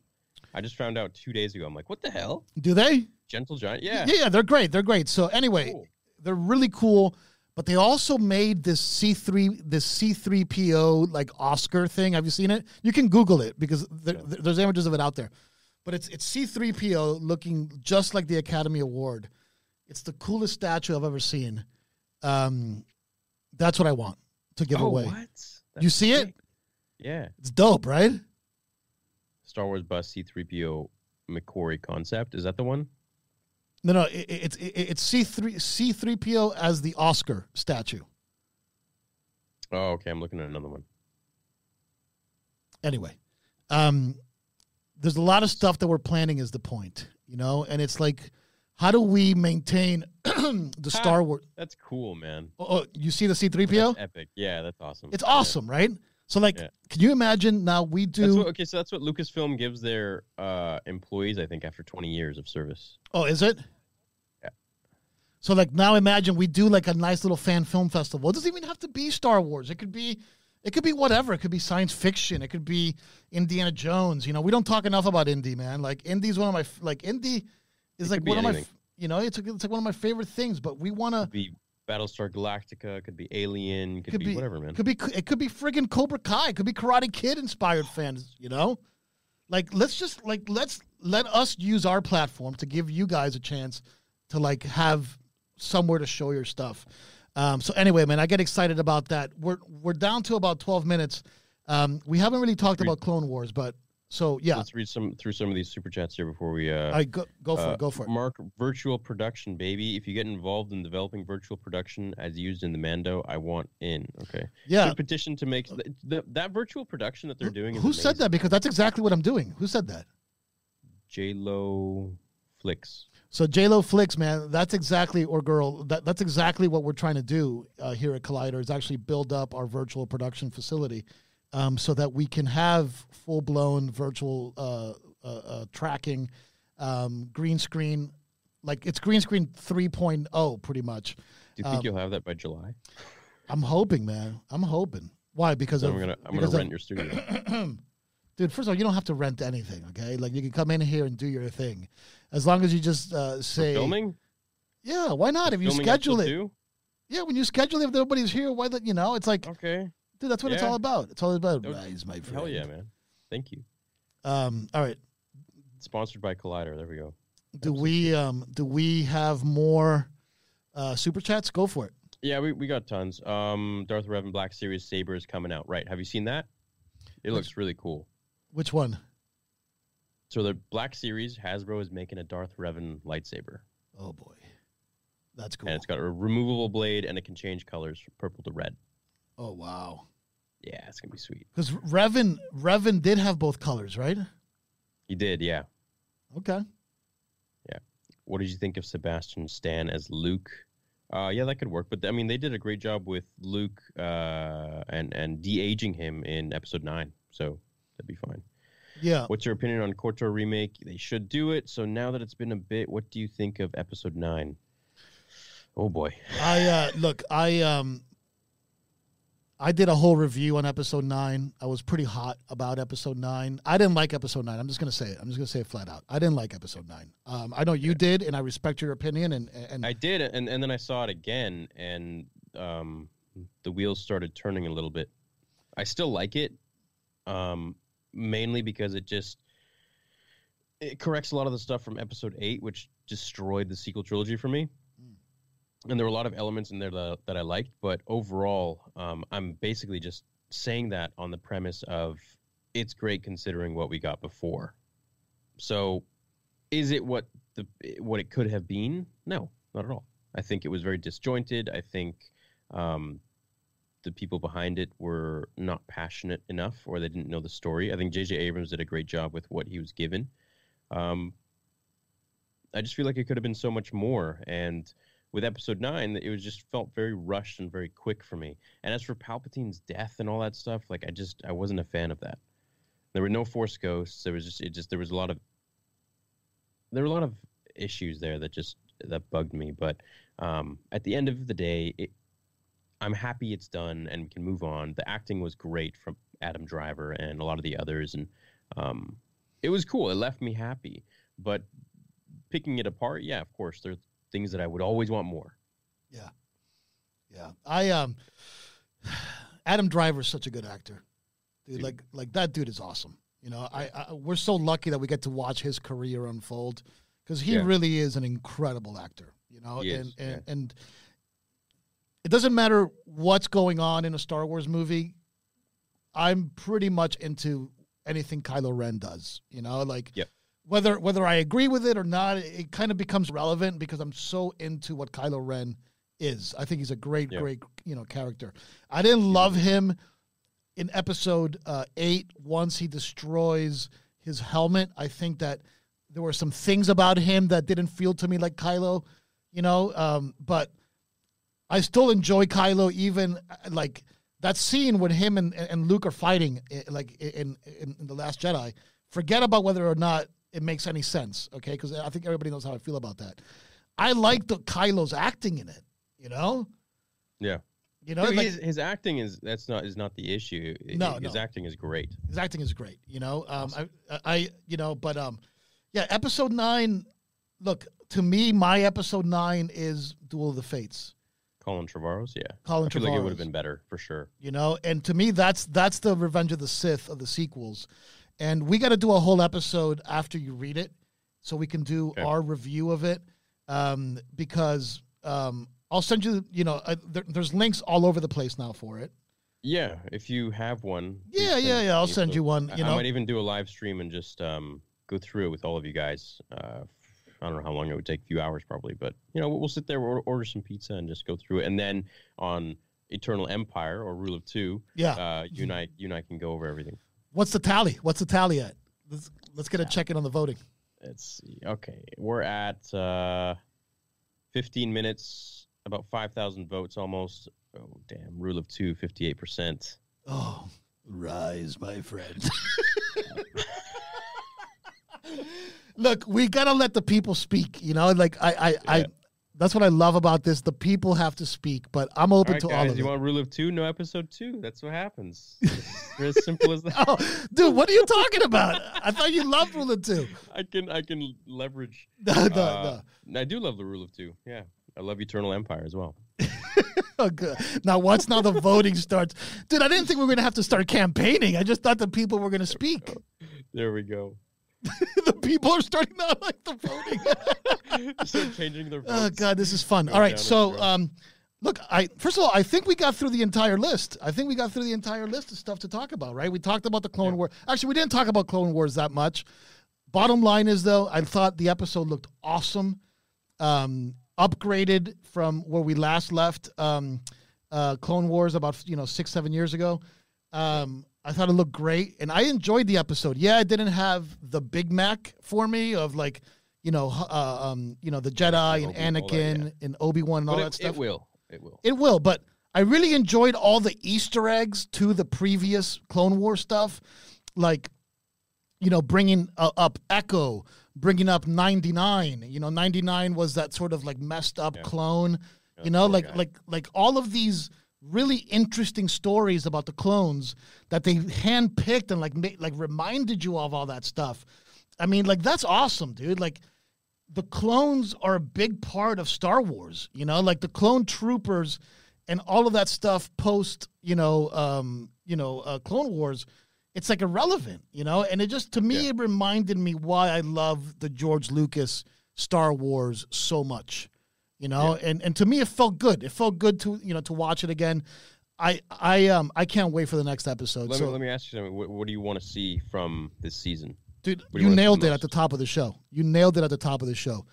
I just found out two days ago. I'm like, what the hell? do they? Gentle Giant? Yeah. yeah, yeah, they're great. They're great. So anyway, Cool. They're really cool. But they also made this C three this C three PO like Oscar thing. Have you seen it? You can Google it because there, there- there's images of it out there. But it's it's C three PO looking just like the Academy Award. It's the coolest statue I've ever seen. Um, that's what I want to give oh, away. what? You see it? Yeah. It's dope, right? Star Wars bus C3PO McQuarrie concept. Is that the one? No, no, it, it- it's it, it's C three C three PO as the Oscar statue. Oh, okay. I'm looking at another one. anyway um there's a lot of stuff that we're planning is the point you know and it's like how do we maintain the star wars That's cool, man. oh, oh, you see the c3po That's epic. Yeah, that's awesome. it's Yeah. awesome right so like Yeah. can you imagine now we That's do what, okay, so that's what Lucasfilm gives their uh, employees, I think, after 20 years of service. oh is it Yeah. So like now imagine we do like a nice little fan film festival. It doesn't even have to be star wars. It could be it could be whatever. It could be science fiction. It could be indiana jones. You know we don't talk enough about indie man. Like indie's one of my like indie is It like one of my you know it's like, it's like one of my favorite things but we want to be Battlestar Galactica, could be Alien, could, could be, be whatever, man. Could be it could be friggin' Cobra Kai. It could be Karate Kid inspired fans. You know, like let's just like let's let us use our platform to give you guys a chance to like have somewhere to show your stuff. Um, so anyway, man, I get excited about that. We're we're down to about twelve minutes. Um, we haven't really talked Read- about Clone Wars, but so yeah, Let's read some through some of these super chats here before we. Uh, I go go for uh, it. Go for it. Marc, virtual production, baby. If you get involved in developing virtual production as used in the Mando, I want in. Okay. Yeah. Should petition to make that virtual production that they're doing. Is Who said that? Because that's exactly what I'm doing. Who said that? J Lo Flicks. So J Lo Flicks, man, that's exactly or girl, that, that's exactly what we're trying to do uh, here at Collider is actually build up our virtual production facility, um, so that we can have full blown virtual uh, uh, uh, tracking, um, green screen, like it's green screen 3.0 pretty much. Do you think Um, you'll have that by July? I'm hoping, man. I'm hoping. Why? Because of, I'm gonna I'm because gonna of- rent your studio. dude first of all you don't have to rent anything okay like you can come in here and do your thing as long as you just uh, For say filming? yeah why not if you Filming schedule it two? yeah when you schedule it if nobody's here why that you know it's like Okay. dude that's what it's all about it's all about would- rise my friend Hell yeah, man. Thank you. um all right Sponsored by Collider. There we go. do we um do we have more uh super chats go for it Yeah, we, we got tons. Um, Darth Revan Black Series Saber is coming out. Right. Have you seen that? It looks really cool. which one? So the Black Series, Hasbro is making a Darth Revan lightsaber. Oh boy that's cool And it's got a removable blade and it can change colors from purple to red. oh wow Yeah, it's gonna be sweet. because Revan Revan did have both colors right He did, yeah. okay Yeah. What did you think of Sebastian Stan as Luke? Uh, yeah, that could work. But I mean, they did a great job with Luke uh, and and de aging him in Episode Nine, so that'd be fine. Yeah What's your opinion on Kotor remake? They should do it. So now that it's been a bit, what do you think of Episode Nine? Oh boy, I uh, look, I um, I did a whole review on episode nine. I was pretty hot about episode nine. I didn't like episode nine. I'm just gonna say it. I'm just gonna say it flat out. I didn't like episode nine. Um, I know you did, and I respect your opinion. And and I did, and and then I saw it again, and um, the wheels started turning a little bit. I still like it, um, mainly because it just it corrects a lot of the stuff from episode eight, which destroyed the sequel trilogy for me. And there were a lot of elements in there that, that I liked, but overall, um, I'm basically just saying that on the premise of it's great considering what we got before. So, is it what the what it could have been? No, not at all. I think it was very disjointed. I think um, the people behind it were not passionate enough, or they didn't know the story. I think J.J. Abrams did a great job with what he was given. Um, I just feel like it could have been so much more. And with Episode Nine, it was just felt very rushed and very quick for me. And as for Palpatine's death and all that stuff, like I just I wasn't a fan of that. There were no Force ghosts. There was just it just there was a lot of there were a lot of issues there that just that bugged me. But um, at the end of the day, it, I'm happy it's done and we can move on. The acting was great from Adam Driver and a lot of the others, and um, it was cool. It left me happy. But picking it apart, yeah, of course, there's things that I would always want more. yeah, yeah. I um, Adam Driver is such a good actor, dude. Dude. Like like that dude is awesome. You know, I, I we're so lucky that we get to watch his career unfold because he Yeah. really is an incredible actor. You know, He and is, and, yeah. and it doesn't matter what's going on in a Star Wars movie. I'm pretty much into anything Kylo Ren does. You know, like Yep. whether whether I agree with it or not, it, kind of becomes relevant because I'm so into what Kylo Ren is. I think he's a great, Yeah. great you know character. I didn't love him in episode uh, eight once he destroys his helmet. I think that there were some things about him that didn't feel to me like Kylo, you know. Um, but I still enjoy Kylo, even like that scene when him and, and Luke are fighting, eh, like in, in in the Last Jedi. Forget about whether or not it makes any sense, okay? Because I think everybody knows how I feel about that. I like the Kylo's acting in it, you know. Yeah. You know, No, like, his, his acting is that's not is not the issue. No, his no. acting is great. his acting is great. You know, um, I, I, you know, but um, yeah, episode nine. Look, to me, my episode nine is Duel of the Fates. Colin Trevorrow's, yeah. Colin I feel like it would have been better for sure. You know, and to me, that's that's the Revenge of the Sith of the sequels, and we got to do a whole episode after you read it, so we can do Okay. our review of it, um, because um, I'll send you. You know, uh, there, there's links all over the place now for it. Yeah, if you have one. Yeah, yeah, yeah. I'll send So you one. You I know, I might even do a live stream and just um, go through it with all of you guys. Uh, I don't know how long it would take, a few hours probably, but you know, we'll, we'll sit there, we'll order some pizza, and just go through it. And then on Eternal Empire or Rule of Two, yeah. uh, you and I, you and I can go over everything. What's the tally? What's the tally at? Let's let's get a check in on the voting. Let's see. Okay, we're at uh, 15 minutes, about 5,000 votes almost. Oh, damn. Rule of two, 58%. Oh, rise, my friend. Look, we gotta let the people speak. You know, like I, I, I. That's what I love about this. The people have to speak, but I'm open right, to all of you it. want rule of two? No episode two. That's what happens. It's as simple as that. Oh, dude, what are you talking about? I thought you loved Rule of Two. I can I can leverage. No, no, uh, I do love the rule of two. Yeah, I love Eternal Empire as well. Oh, good. Now, once now the voting starts, dude, I didn't think we were gonna have to start campaigning. I just thought the people were gonna speak. There we go. the people are starting to like the voting. Start changing their votes. oh God, this is fun. All right, so um, look, I first of all, I think we got through the entire list. I think we got through the entire list of stuff to talk about. Right? We talked about the Clone War. Actually, we didn't talk about Clone Wars that much. Bottom line is though, I thought the episode looked awesome. Um, upgraded from where we last left um, uh, Clone Wars about you know six seven years ago. Um, I thought it looked great, and I enjoyed the episode. Yeah, it didn't have the Big Mac for me of like you know uh, um, you know the Jedi and Obi- all that, Anakin yeah. and Obi Wan and all but that stuff. it will. It will. It will, but I really enjoyed all the Easter eggs to the previous Clone War stuff, like you know, bringing uh, up Echo, bringing up ninety nine. You know, ninety nine was that sort of like messed up Yeah. clone. Yeah, you know, like guy. like like all of these really interesting stories about the clones that they handpicked and like ma- like reminded you of all that stuff. I mean, like that's awesome, dude. Like the clones are a big part of Star Wars. You know, like the clone troopers and all of that stuff post, you know, um, you know, uh, Clone Wars. It's like irrelevant, you know, and it just to me Yeah. it reminded me why I love the George Lucas Star Wars so much, you know, and and to me it felt good. It felt good to you know to watch it again. I I um I can't wait for the next episode. Let so, me let me ask you something. What, what do you want to see from this season? Dude, you you nailed it at the top of the show. You nailed it at the top of the show.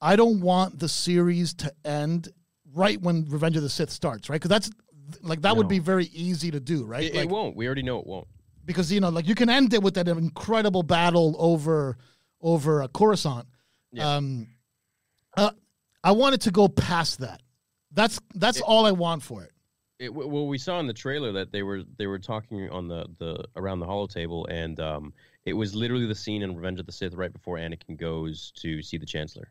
I don't want the series to end right when Revenge of the Sith starts, right? Because that's like that would be very easy to do, right? It, like, it won't. We already know it won't. because you know, like you can end it with that incredible battle over over uh, Coruscant. Yeah. Um, I wanted to go past that. That's that's all I want for it. It, well, we saw in the trailer that they were they were talking on the, the around the hollow table, and um, it was literally the scene in Revenge of the Sith right before Anakin goes to see the Chancellor.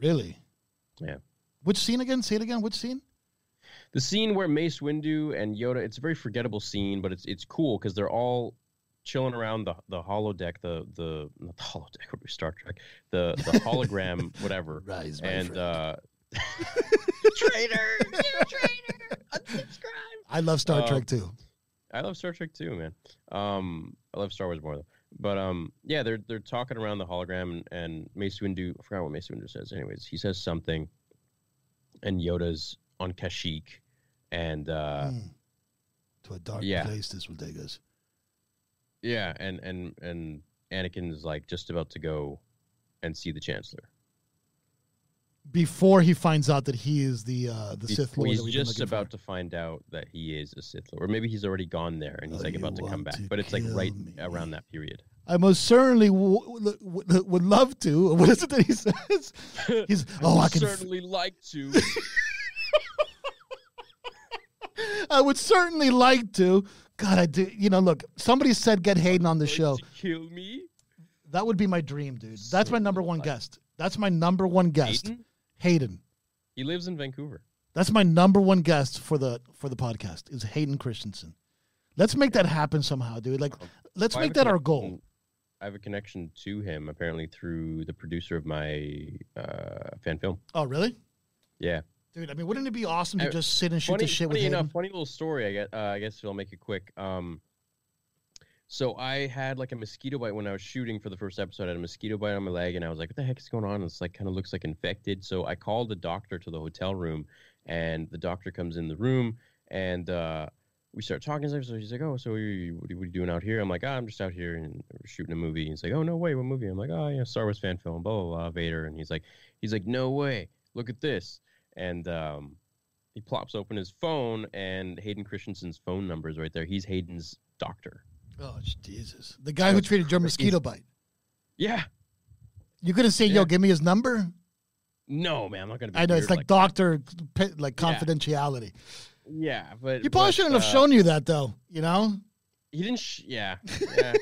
Really? Yeah. Which scene again? Say it again. Which scene? The scene where Mace Windu and Yoda, it's a very forgettable scene, but it's it's cool because they're all chilling around the the hollow deck, the the not the hollow deck, what we, Star Trek, the the hologram, whatever. Rise, my and friend. uh, traitor, you traitor, unsubscribe. I love Star uh, Trek too. I love Star Trek too, man. Um, I love Star Wars more though. But um, yeah, they're they're talking around the hologram, and, and Mace Windu. I forgot what Mace Windu says. Anyways, he says something, and Yoda's on Kashyyyk, and uh, Mm. To a dark yeah. place this will take us. Yeah, and and and Anakin's like just about to go and see the Chancellor. Before he finds out that he is the uh, the Sith Lord. he's that we've been just looking for. about to find out that he is a Sith Lord, or maybe he's already gone there and he's Oh, like about to come back. to But it's like right me. around that period. I most certainly w- w- w- would love to. What is it that he says? He's oh, I can. f- certainly like to. I would certainly like to. God, I do. You know, look. Somebody said get Hayden on the show. kill me. That would be my dream, dude. That's my number one guest. That's my number one guest. Hayden? Hayden. He lives in Vancouver. That's my number one guest for the for the podcast is Hayden Christensen. Let's make that happen somehow, dude. Like, let's Well, make that our goal. I have a connection to him apparently through the producer of my uh, fan film. Oh, really? Yeah. Dude, I mean, wouldn't it be awesome to just sit and shoot funny, the shit with funny Hayden? enough, funny little story. I guess, uh, I guess I'll make it quick. Um, so I had like a mosquito bite when I was shooting for the first episode. I had a mosquito bite on my leg, and I was like, "What the heck is going on?" It's like kind of looks like infected. So I called the doctor to the hotel room, and the doctor comes in the room, and uh, we start talking. So he's like, "Oh, so what are, you, what are you doing out here?" I'm like, oh, "I'm just out here and we're shooting a movie." He's like, "Oh no way, what movie?" I'm like, "Oh yeah, Star Wars fan film, blah blah blah, Vader." And he's like, "He's like, no way, look at this." And um, he plops open his phone, and Hayden Christensen's phone number is right there. He's Hayden's doctor. Oh Jesus! The guy who treated your mosquito bite. Yeah, You couldn't say, Yeah. "Yo, give me his number." No, man, I'm not gonna. Be I know it's weird like doctor, like Yeah. confidentiality. Yeah, but You probably but, shouldn't have uh, shown you that, though. You know, He didn't. Sh- yeah. yeah.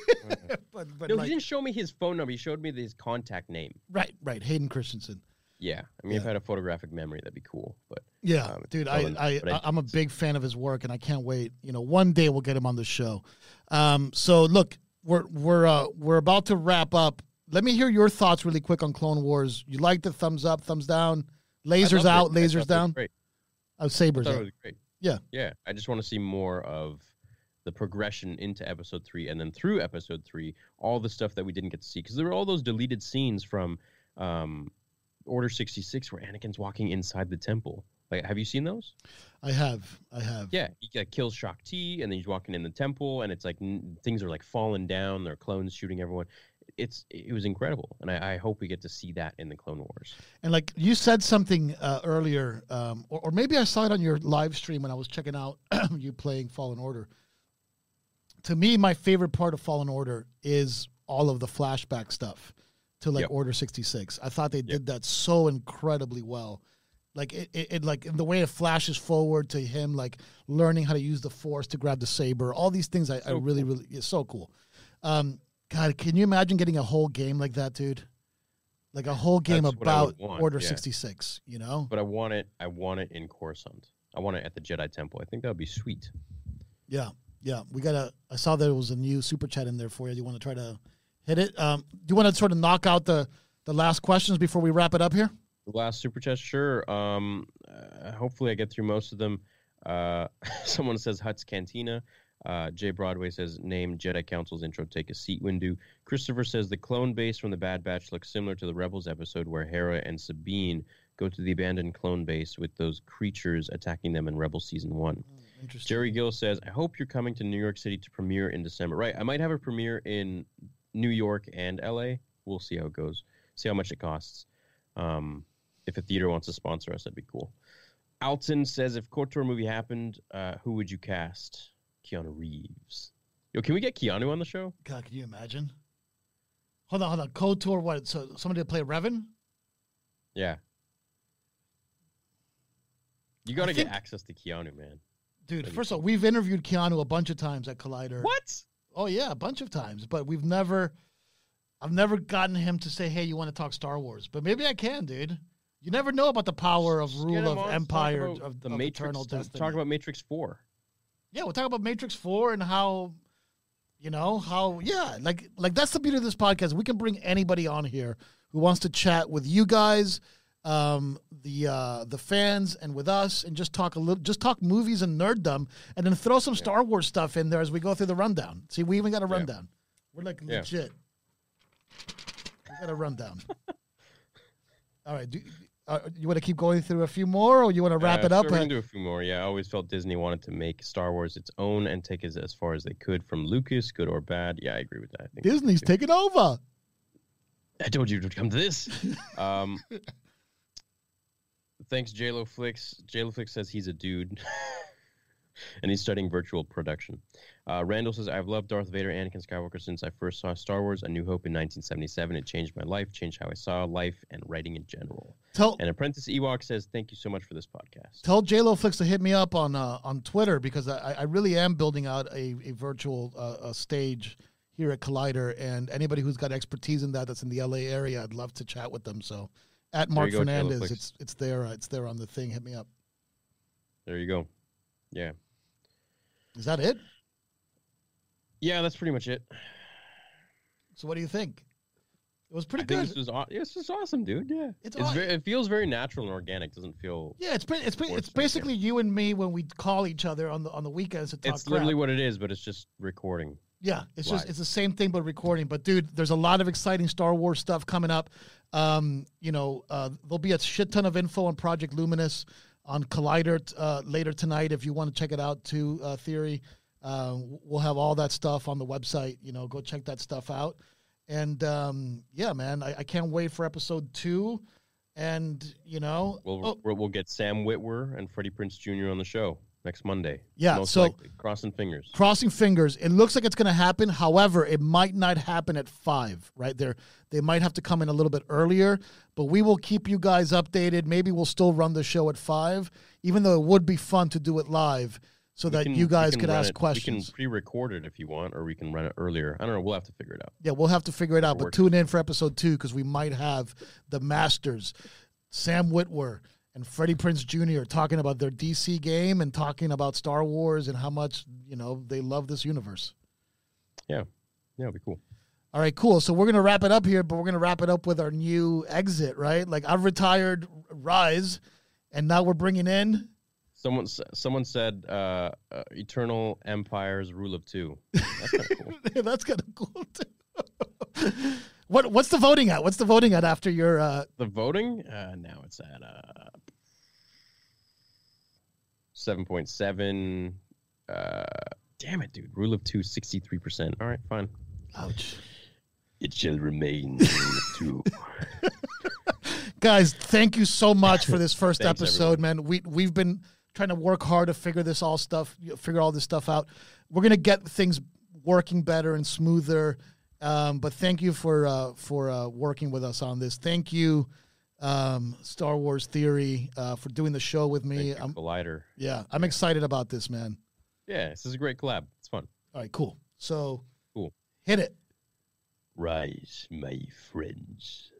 but but no, like, he didn't show me his phone number. He showed me his contact name. right, right. Hayden Christensen. Yeah, I mean, if I had a photographic memory, that'd be cool. But Yeah, Um, dude, I, then- I, I I I'm a big fan of his work, and I can't wait. You know, one day we'll get him on the show. Um, so look, we're we're uh, we're about to wrap up. Let me hear your thoughts really quick on Clone Wars. You like the thumbs up, thumbs down, lasers out, I it lasers down, Great. I sabers thought it out. was great. Yeah. Yeah. I just want to see more of the progression into episode three and then through episode three, all the stuff that we didn't get to see. Because there were all those deleted scenes from um, Order 66 where Anakin's walking inside the temple. Like, have you seen those? I have, I have. Yeah. He like, kills Shaak Ti and then he's walking in the temple and it's like n- things are like falling down. There are clones shooting everyone. It's It was incredible. And I, I hope we get to see that in the Clone Wars. And like you said something uh, earlier, um, or, or maybe I saw it on your live stream when I was checking out you playing Fallen Order. To me, my favorite part of Fallen Order is all of the flashback stuff to like Yep. Order sixty six. I thought they did that so incredibly well. Like it, it, it like the way it flashes forward to him, like learning how to use the Force to grab the saber. All these things, I, I So really, really, it's so cool. Um, God, can you imagine getting a whole game like that, dude? Like a whole game That's I about Order yeah. 66, you know? But I want it. I want it in Coruscant. I want it at the Jedi Temple. I think that would be sweet. Yeah. Yeah. We got a. I I saw there was a new super chat in there for you. Do you want to try to hit it? Um, do you want to sort of knock out the, the last questions before we wrap it up here? The last super chat, sure. Um, uh, hopefully, I get through most of them. Uh, someone says Hutt's Cantina. Uh, Jay Broadway says name Jedi Council's intro. Take a seat, Windu. Christopher says the clone base from the Bad Batch looks similar to the Rebels episode where Hera and Sabine go to the abandoned clone base with those creatures attacking them in Rebel season one. Interesting. Jerry Gill says, I hope you're coming to New York City to premiere in December. Right. I might have a premiere in New York and LA. We'll see how it goes. See how much it costs. Um, if a theater wants to sponsor us, that'd be cool. Alton says, if KOTOR movie happened, uh, who would you cast? Keanu Reeves. Yo, can we get Keanu on the show? God, can you imagine? Hold on, hold on. KOTOR, what? So somebody to play Revan? Yeah. You got to get think- access to Keanu, man. Dude, That'd first of all, we've interviewed Keanu a bunch of times at Collider. What? Oh yeah, a bunch of times, but we've never, I've never gotten him to say, "Hey, you want to talk Star Wars?" But maybe I can, dude. You never know about the power of Just rule of on talk empire about of the of Matrix. eternal to destiny. Talk about Matrix 4. yeah, we'll talk about Matrix Four and how, you know, how yeah, like like that's the beauty of this podcast. We can bring anybody on here who wants to chat with you guys, um, the uh, the fans, and with us, and just talk a little, just talk movies and nerddom, and then throw some Star Wars stuff in there as we go through the rundown. See, we even got a Yeah. rundown. We're like Yeah. legit. We got a rundown. All right, do, uh, you want to keep going through a few more, or you want to wrap Uh, it up? Sure, we can do a few more. Yeah, I always felt Disney wanted to make Star Wars its own and take it as far as they could from Lucas, good or bad. Yeah, I agree with that. Disney's taking over. I told you to come to this. um, thanks, JLo Flix. JLo Flix says he's a dude, and he's studying virtual production. Uh, Randall says I've loved Darth Vader, and Anakin Skywalker since I first saw Star Wars: A New Hope in 1977. It changed my life, changed how I saw life and writing in general. Tell And Apprentice Ewok says thank you so much for this podcast. tell JLo Flix to hit me up on uh, on Twitter because I, I really am building out a, a virtual uh, a stage here at Collider, and anybody who's got expertise in that that's in the LA area, I'd love to chat with them. So at Marc go, Fernandez, it's it's there uh, it's there on the thing. Hit me up. There you go. Yeah. Is that it? Yeah, that's pretty much it. So what do you think? It was pretty I good. this was aw- yeah, this was awesome, dude. Yeah, It's it's, aw- very, it feels very natural and organic. Doesn't feel. yeah, it's ba- it's ba- it's basically you and me when we call each other on the on the weekends to talk It's crap. literally what it is, but it's just recording. Yeah, it's just it's the same thing but recording. But dude, there's a lot of exciting Star Wars stuff coming up. Um, you know, uh, there'll be a shit ton of info on Project Luminous on Collider uh, later tonight. If you want to check it out, too, uh, Theory, uh, we'll have all that stuff on the website. You know, go check that stuff out. And um, yeah, man, I, I can't wait for episode two. And you know, We'll oh, we'll, we'll get Sam Witwer and Freddie Prinze Jr. on the show. Next Monday. Yeah, most so- likely. crossing fingers. crossing fingers it looks like it's going to happen however it might not happen at five right there they might have to come in a little bit earlier but we will keep you guys updated maybe we'll still run the show at five even though it would be fun to do it live so We that can- you guys could ask it- questions We can pre-record it if you want, or we can run it earlier. I don't know. We'll have to figure it out. yeah we'll have to figure it out but tune in for episode two because we might have the masters sam witwer and freddie prinze jr talking about their dc game and talking about star wars and how much you know they love this universe Yeah, yeah, it'll be cool. All right, cool. So we're gonna wrap it up here, but we're gonna wrap it up with our new exit, right? Like I've retired Rise, and now we're bringing in. Someone someone said uh, uh, Eternal Empire's Rule of Two. That's kind of cool. That's kind of cool too. what What's the voting at? What's the voting at after your? Uh, The voting uh, now it's at uh, seven point seven. Uh, damn it, dude! Rule of two, 63 percent. All right, fine. ouch, It shall remain Rule of Two. guys! Thank you so much for this first Thanks, episode, man. We we've been trying to work hard to figure this all stuff, figure all this stuff out. We're gonna get things working better and smoother. Um, but thank you for uh, for uh, working with us on this. Thank you, um, Star Wars Theory, uh, for doing the show with me. I'm, Collider. yeah, I'm excited about this, man. Yeah, this is a great collab. It's fun. All right, cool. So, Cool. hit it. Rise, my friends.